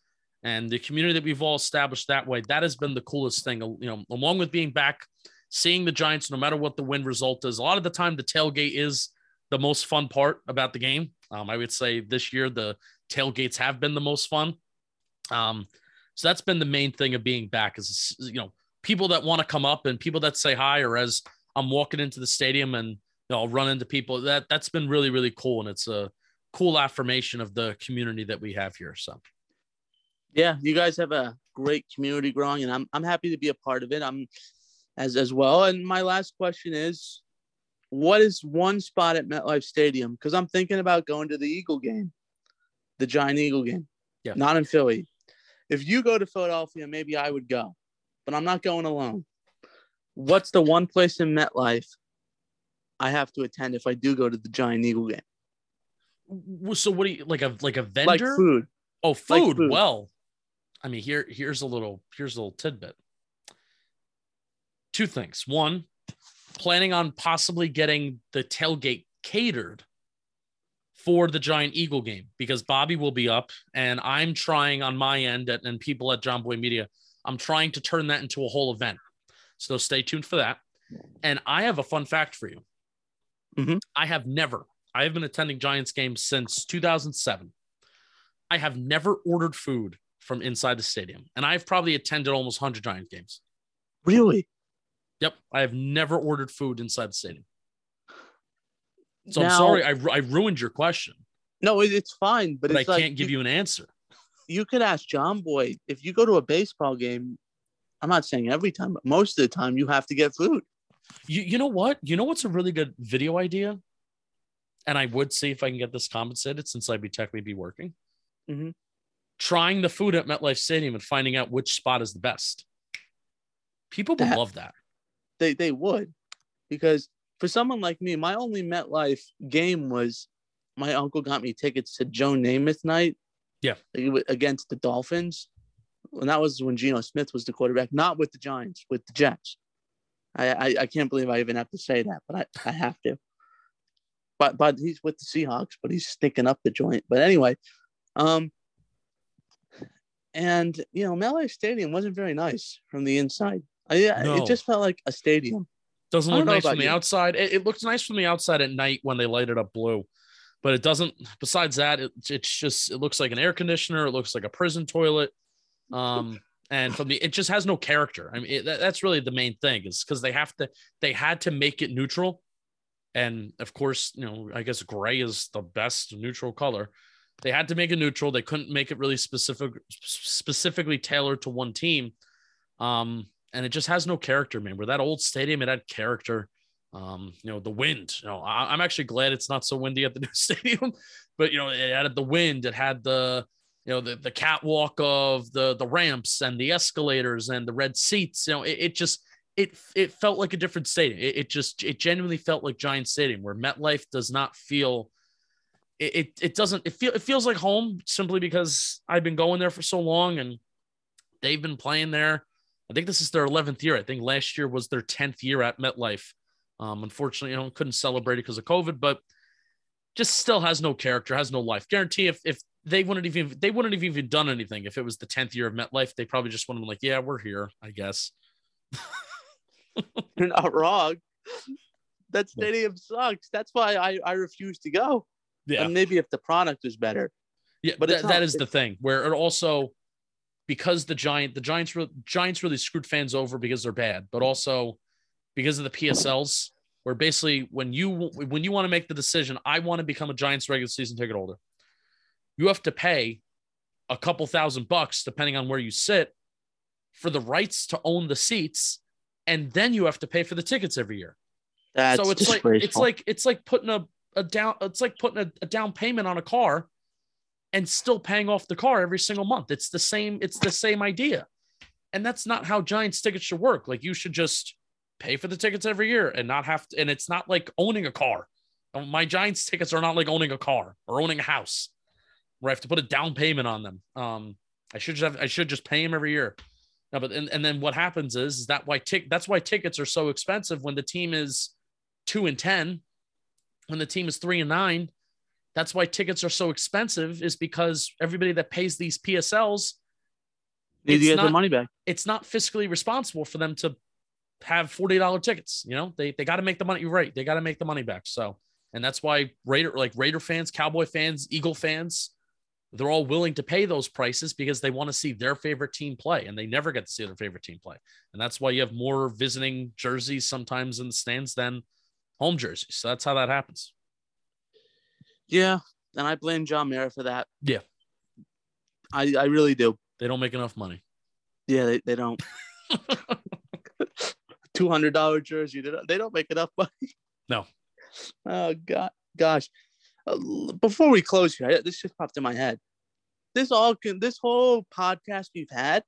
And the community that we've all established that way, that has been the coolest thing. You know, along with being back, seeing the Giants, no matter what the win result is. A lot of the time, the tailgate is the most fun part about the game. Um, I would say this year the tailgates have been the most fun. Um, so that's been the main thing of being back is you know people that want to come up and people that say hi or as I'm walking into the stadium and you know, I'll run into people that that's been really really cool and it's a cool affirmation of the community that we have here. So yeah, you guys have a great community growing and I'm I'm happy to be a part of it. I'm as as well. And my last question is what is one spot at MetLife Stadium? Because I'm thinking about going to the Eagle game, the Giant Eagle game. Yeah. Not in Philly if you go to Philadelphia, maybe I would go, but I'm not going alone. What's the one place in MetLife I have to attend if I do go to the Giant Eagle game? So what do you like a like a vendor? Oh, like food. Oh, food. Like food. Well, I mean, here here's a little here's a little tidbit. Two things. One, planning on possibly getting the tailgate catered for the Giant Eagle game because Bobby will be up and I'm trying on my end at, and people at Jomboy Media, I'm trying to turn that into a whole event. So stay tuned for that. And I have a fun fact for you. Mm-hmm. I have never, I have been attending Giants games since 2007. I have never ordered food from inside the stadium, and I've probably attended almost 100 Giants games. Really? Yep. I have never ordered food inside the stadium. So now, I'm sorry, I, I ruined your question. No, it's fine, but, but it's I like, can't give you an answer. You could ask Jomboy if you go to a baseball game. I'm not saying every time, but most of the time you have to get food. You you know what? You know what's a really good video idea? And I would see if I can get this compensated since I'd be technically be working. Mm-hmm. Trying the food at MetLife Stadium and finding out which spot is the best. People would that, love that. They they would, because for someone like me, my only MetLife game was my uncle got me tickets to Joe Namath night. Yeah. Against the Dolphins. And that was when Geno Smith was the quarterback, not with the Giants, with the Jets. I, I, I can't believe I even have to say that, but I, I have to. But but he's with the Seahawks, but he's sticking up the joint. But anyway, um, and you know, MetLife Stadium wasn't very nice from the inside. I, no. It just felt like a stadium. Doesn't look nice from the you. outside. It, it, looks nice from the outside at night when they light it up blue, but it doesn't. Besides that, it, it's just it looks like an air conditioner. It looks like a prison toilet. Um, and from the it just has no character. I mean, it, that, that's really the main thing is because they have to they had to make it neutral, and of course, you know, I guess gray is the best neutral color. They had to make it neutral. They couldn't make it really specific, specifically tailored to one team. Um, and it just has no character, man. Where that old stadium, it had character. Um, you know, the wind. You know, I, am actually glad it's not so windy at the new stadium, but you know, it had the wind. It had the you know the the catwalk of the the ramps and the escalators and the red seats. You know, it, it just it it felt like a different stadium. It, it, just it genuinely felt like Giant Stadium, where MetLife does not feel. It, it, it doesn't it feel it feels like home simply because I've been going there for so long and they've been playing there I think this is their 11th year. I think last year was their 10th year at MetLife. Um, unfortunately, you know, couldn't celebrate it because of COVID, but just still has no character, has no life. Guarantee if if they wouldn't even they wouldn't have even done anything if it was the 10th year of MetLife, they probably just would have been like, yeah, we're here, I guess. You're not wrong. That stadium sucks. That's why I, I refuse to go. Yeah. And maybe if the product is better. Yeah, but th- that is the thing where it also because the giant the Giants re- Giants really screwed fans over because they're bad, but also because of the PSLs, where basically when you when you want to make the decision, I want to become a Giants regular season ticket holder, you have to pay a couple thousand bucks depending on where you sit for the rights to own the seats, and then you have to pay for the tickets every year. That's so it's like it's like it's like putting a, a down it's like putting a, a down payment on a car and still paying off the car every single month. It's the same, it's the same idea. And that's not how Giants tickets should work. Like you should just pay for the tickets every year and not have to, and it's not like owning a car. Uh, My Giants tickets are not like owning a car or owning a house where I have to put a down payment on them. Um, I should just have, I should just pay them every year. No, but and, and then what happens is, is that why tick that's why tickets are so expensive when the team is two and ten, when the team is three and nine. That's why tickets are so expensive, is because everybody that pays these PSLs, Need to It's get their not- money back. it's not fiscally responsible for them to have $40 tickets. You know, they they got to make the money right. They got to make the money back. So, and that's why Raider like Raider fans, Cowboy fans, Eagle fans, they're all willing to pay those prices because they want to see their favorite team play and they never get to see their favorite team play. And that's why you have more visiting jerseys sometimes in the stands than home jerseys. So that's how that happens. Yeah, and I blame John Mara for that. Yeah. I I really do. They don't make enough money. Yeah, they, they don't. Two hundred dollar jersey. They don't, they don't make enough money. No. Oh God, gosh. Uh, before we close here, I- this just popped in my head. This all can. This whole podcast we've had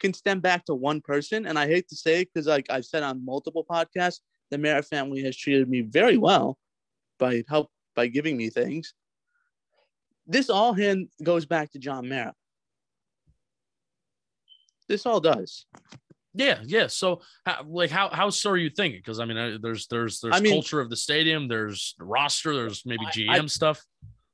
can stem back to one person, and I hate to say it because, like I've said on multiple podcasts, the Mara family has treated me very well by help by giving me things. This all hand goes back to John Mara. This all does. Yeah, yeah. So, how, like, how how so are you thinking? Because I mean, there's there's there's I mean- culture of the stadium, there's roster, there's maybe I- GM I- stuff.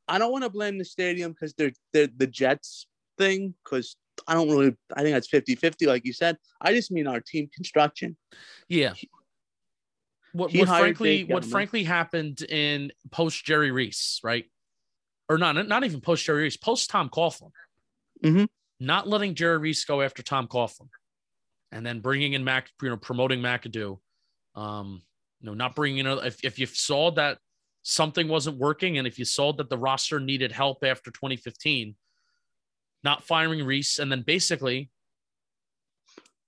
I don't want to blame the stadium because they're, they're the Jets thing because I don't really I think that's 50-50 like you said. I just mean our team construction. Yeah. What, what frankly what frankly happened in post Jerry Reese, right? Or not not even post Jerry Reese, post Tom Coughlin. Mhm. Not letting Jerry Reese go after Tom Coughlin, and then bringing in Mac, you know, promoting McAdoo. Um, you know, not bringing in. If if you saw that something wasn't working, and if you saw that the roster needed help after 2015, not firing Reese, and then basically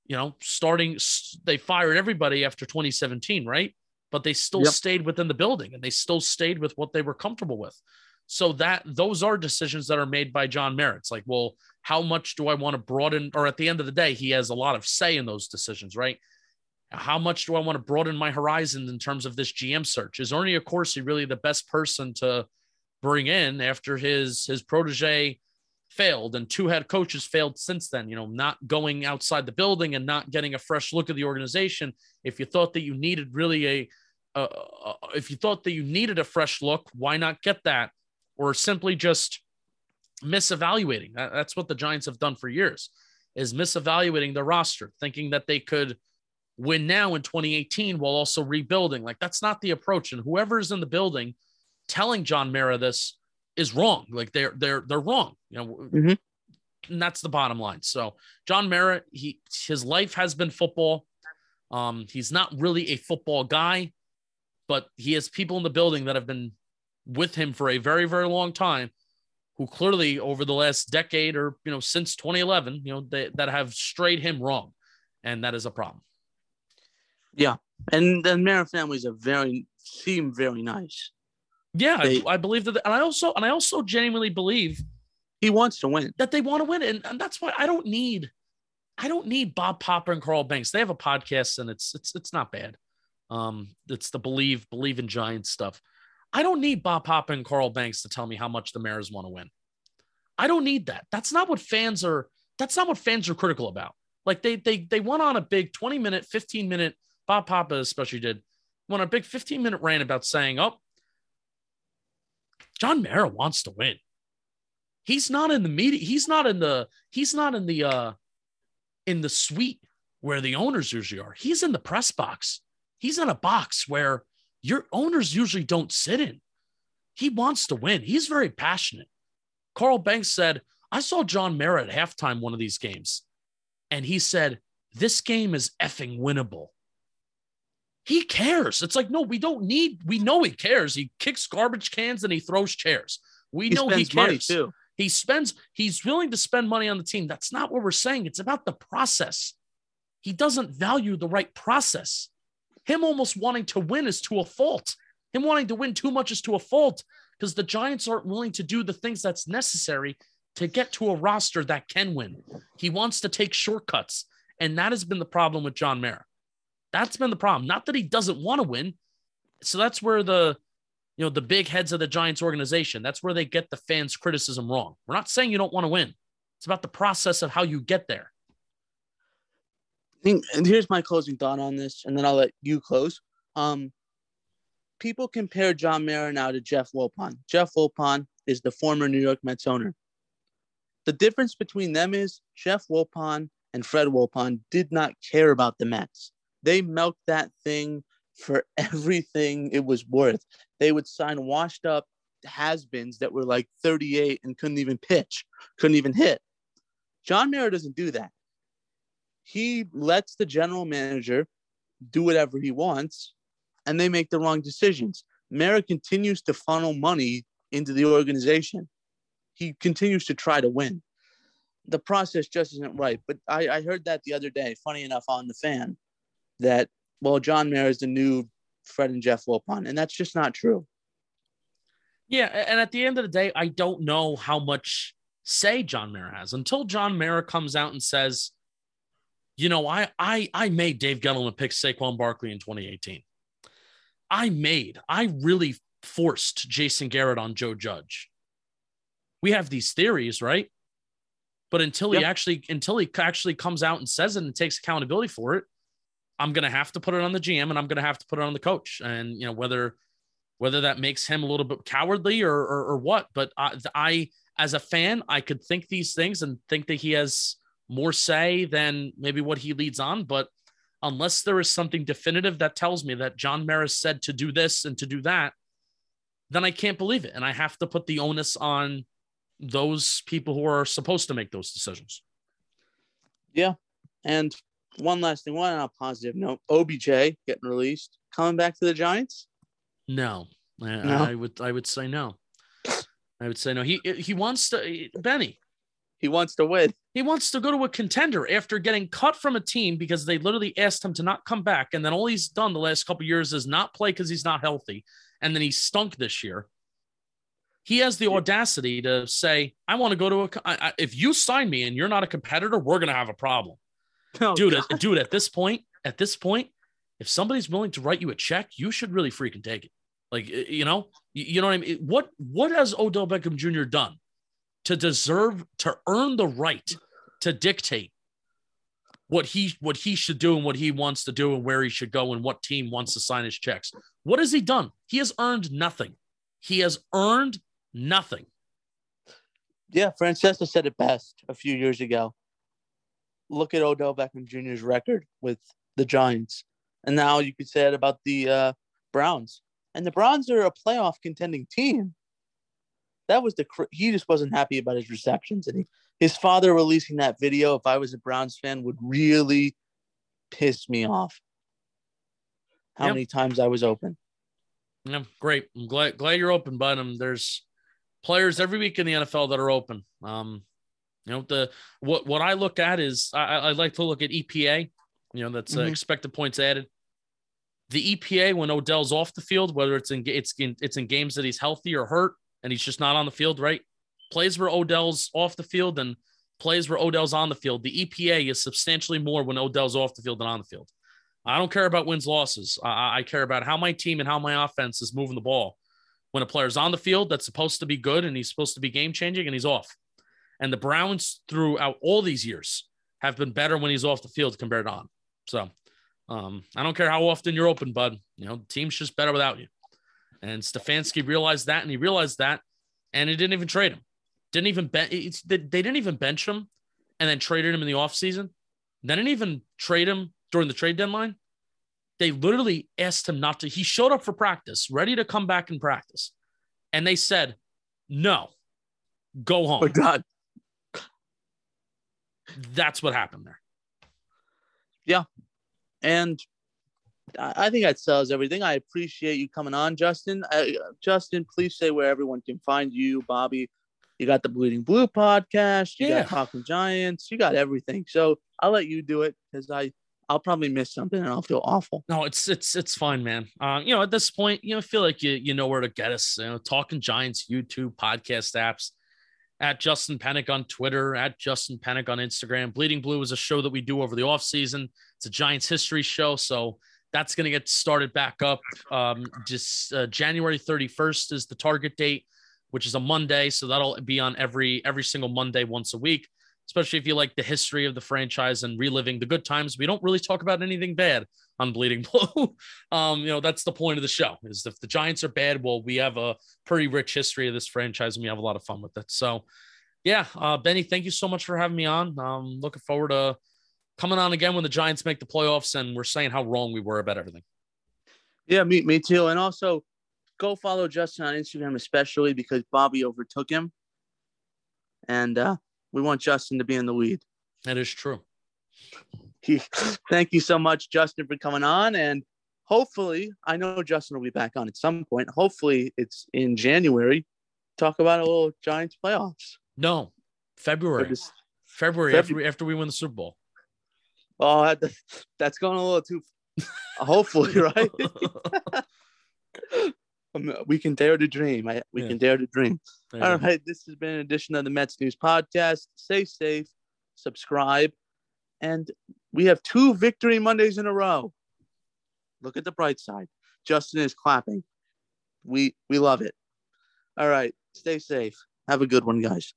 you know, starting they fired everybody after 2017, right? But they still Yep. stayed within the building and they still stayed with what they were comfortable with. So that those are decisions that are made by John Mara. It's like, well, how much do I want to broaden? Or at the end of the day, he has a lot of say in those decisions, right? How much do I want to broaden my horizons in terms of this GM search? Is Ernie Accorsi really the best person to bring in after his his protege failed and two head coaches failed since then you know not going outside the building and not getting a fresh look at the organization. If you thought that you needed really a uh, if you thought that you needed a fresh look why not get that? Or simply just misevaluating. That, that's what the giants have done for years is misevaluating the roster thinking that they could win now in 2018 while also rebuilding. Like that's not the approach. And whoever's in the building telling john mara this is wrong. Like they're they're they're wrong. You know, Mhm. and that's the bottom line. So John Mara, he his life has been football. Um, he's not really a football guy, but he has people in the building that have been with him for a very very long time, who clearly over the last decade or you know since 2011, you know they, that have strayed him wrong, and that is a problem. Yeah, and the Mara family is a very seem very nice. Yeah, They- I, I believe that, and I also and I also genuinely believe He wants to win. that they want to win. And, and that's why I don't need I don't need Bob Papa and Carl Banks. They have a podcast and it's it's it's not bad. Um, it's the believe believe in Giants stuff. I don't need Bob Papa and Carl Banks to tell me how much the Mariners want to win. I don't need that. That's not what fans are. That's not what fans are critical about. Like they they they went on a big 20 minute, 15 minute. Bob Papa especially did went on a big 15 minute rant about saying, "Oh, John Mara wants to win." he's not in the media he's not in the he's not in the uh in the suite where the owners usually are. He's in the press box. He's in a box where your owners usually don't sit in. He wants to win. He's very passionate. Carl banks said i saw john mara at halftime one of these games and he said this game is effing winnable he cares it's like no we don't need we know he cares he kicks garbage cans and he throws chairs we He know he cares too. he spends, he's willing to spend money on the team. That's not what we're saying. It's about the process. He doesn't value the right process. Him almost wanting to win is to a fault. Him wanting to win too much is to a fault because the Giants aren't willing to do the things that's necessary to get to a roster that can win. He wants to take shortcuts. And that has been the problem with John Mara. That's been the problem. Not that he doesn't want to win. So that's where the you know, the big heads of the Giants organization. That's where they get the fans' criticism wrong. We're not saying you don't want to win. It's about the process of how you get there. And here's my closing thought on this, and then I'll let you close. Um, people compare John Mara now to Jeff Wilpon. Jeff Wilpon is the former New York Mets owner. The difference between them is Jeff Wilpon and Fred Wilpon did not care about the Mets. They milked that thing for everything it was worth. They would sign washed up has-beens that were like 38 and couldn't even pitch, couldn't even hit. John Mara doesn't do that. He lets the general manager do whatever he wants, and they make the wrong decisions. Mara continues to funnel money into the organization. He continues to try to win. The process just isn't right. But I, I heard that the other day, funny enough, on the fan, that well, John Mara is the new Fred and Jeff Wilpon, and that's just not true. Yeah, and at the end of the day, I don't know how much say John Mara has until John Mara comes out and says, you know, I I I made Dave Gettleman pick Saquon Barkley in 2018. I made, I really forced Jason Garrett on Joe Judge. We have these theories, right? But until yep. he actually until he actually comes out and says it and takes accountability for it, I'm gonna have to put it on the GM and I'm gonna have to put it on the coach. And you know whether whether that makes him a little bit cowardly or or, or what. But I, I, as a fan, I could think these things and think that he has more say than maybe what he leads on. But unless there is something definitive that tells me that John Maris said to do this and to do that, then I can't believe it. And I have to put the onus on those people who are supposed to make those decisions. Yeah. And one last thing, one on a positive note OBJ getting released, coming back to the Giants? No. I, no. I would I would say no. I would say no. He he wants to Benny. He wants to win. He wants to go to a contender after getting cut from a team because they literally asked him to not come back. And then all he's done the last couple years is not play because he's not healthy. And then he stunk this year. He has the audacity to say, I want to go to a. I, I, if you sign me and you're not a competitor, we're going to have a problem. Oh, dude, at, dude, at this point, at this point, if somebody's willing to write you a check, you should really freaking take it. Like, you know, you, you know what I mean? What, what has Odell Beckham Jr. done to deserve, to earn the right to dictate what he what he should do and what he wants to do and where he should go and what team wants to sign his checks. What has he done? He has earned nothing. He has earned nothing. Yeah, Francesa said it best a few years ago. Look at Odell Beckham Jr.'s record with the Giants, and now you could say it about the uh, Browns. And the Browns are a playoff contending team. That was the he just wasn't happy about his receptions, and he his father releasing that video, if I was a Browns fan, would really piss me off. How yep. many times I was open. Yeah, great. I'm glad glad you're open, but um, there's players every week in the NFL that are open. Um, you know, the what what I look at is I, I like to look at EPA. You know, that's uh, mm-hmm. expected points added. The EPA when Odell's off the field, whether it's in it's in it's in games that he's healthy or hurt and he's just not on the field, right? plays where Odell's off the field and plays where Odell's on the field, the EPA is substantially more when Odell's off the field than on the field. I don't care about wins losses. I, I care about how my team and how my offense is moving the ball. When a player's on the field, that's supposed to be good and he's supposed to be game changing and he's off. And the Browns throughout all these years have been better when he's off the field compared to on. So um, I don't care how often you're open, bud. You know, the team's just better without you. And Stefanski realized that, and he realized that, and he didn't even trade him. Didn't even bench. They didn't even bench him, and then traded him in the offseason. They didn't even trade him during the trade deadline. They literally asked him not to. He showed up for practice, ready to come back and practice, and they said, "No, go home." We're done. That's what happened there. Yeah, and I think that sells everything. I appreciate you coming on, Justin. Uh, Justin, please say where everyone can find you, Bobby, you got the Bleeding Blue podcast. You yeah. got TalkinGiants. You got everything. So I'll let you do it because I I'll probably miss something and I'll feel awful. No, it's it's it's fine, man. Uh, you know, at this point, you know, feel like you you know where to get us. You know, TalkinGiants, YouTube, podcast apps, at Justin Penik on Twitter, at Justin Penik on Instagram. Bleeding Blue is a show that we do over the off season. It's a Giants history show, so That's going to get started back up. Um, just uh, January 31st is the target date, which is a Monday. So that'll be on every every single Monday once a week. Especially if you like the history of the franchise and reliving the good times. We don't really talk about anything bad on Bleeding Blue. um, you know, that's the point of the show. Is if the Giants are bad, well, we have a pretty rich history of this franchise and we have a lot of fun with it. So, yeah, uh, Benny, thank you so much for having me on. Um, looking forward to coming on again when the Giants make the playoffs and we're saying how wrong we were about everything. Yeah, me, me too. And also go follow Justin on Instagram, especially because Bobby overtook him. And uh, we want Justin to be in the lead. That is true. He, thank you so much, Justin, for coming on. And hopefully, I know Justin will be back on at some point. Hopefully, it's in January. Talk about a little Giants playoffs. No, February. Just, February, February. After, after we win the Super Bowl. oh, that, that's going a little too. hopefully, right? Um, we can dare to dream. I, we Yeah. can dare to dream. There All right. This has been an edition of the Mets News Podcast. Stay safe, subscribe, and we have two victory Mondays in a row. Look at the bright side. Justin is clapping. We we love it. All right. Stay safe. Have a good one, guys.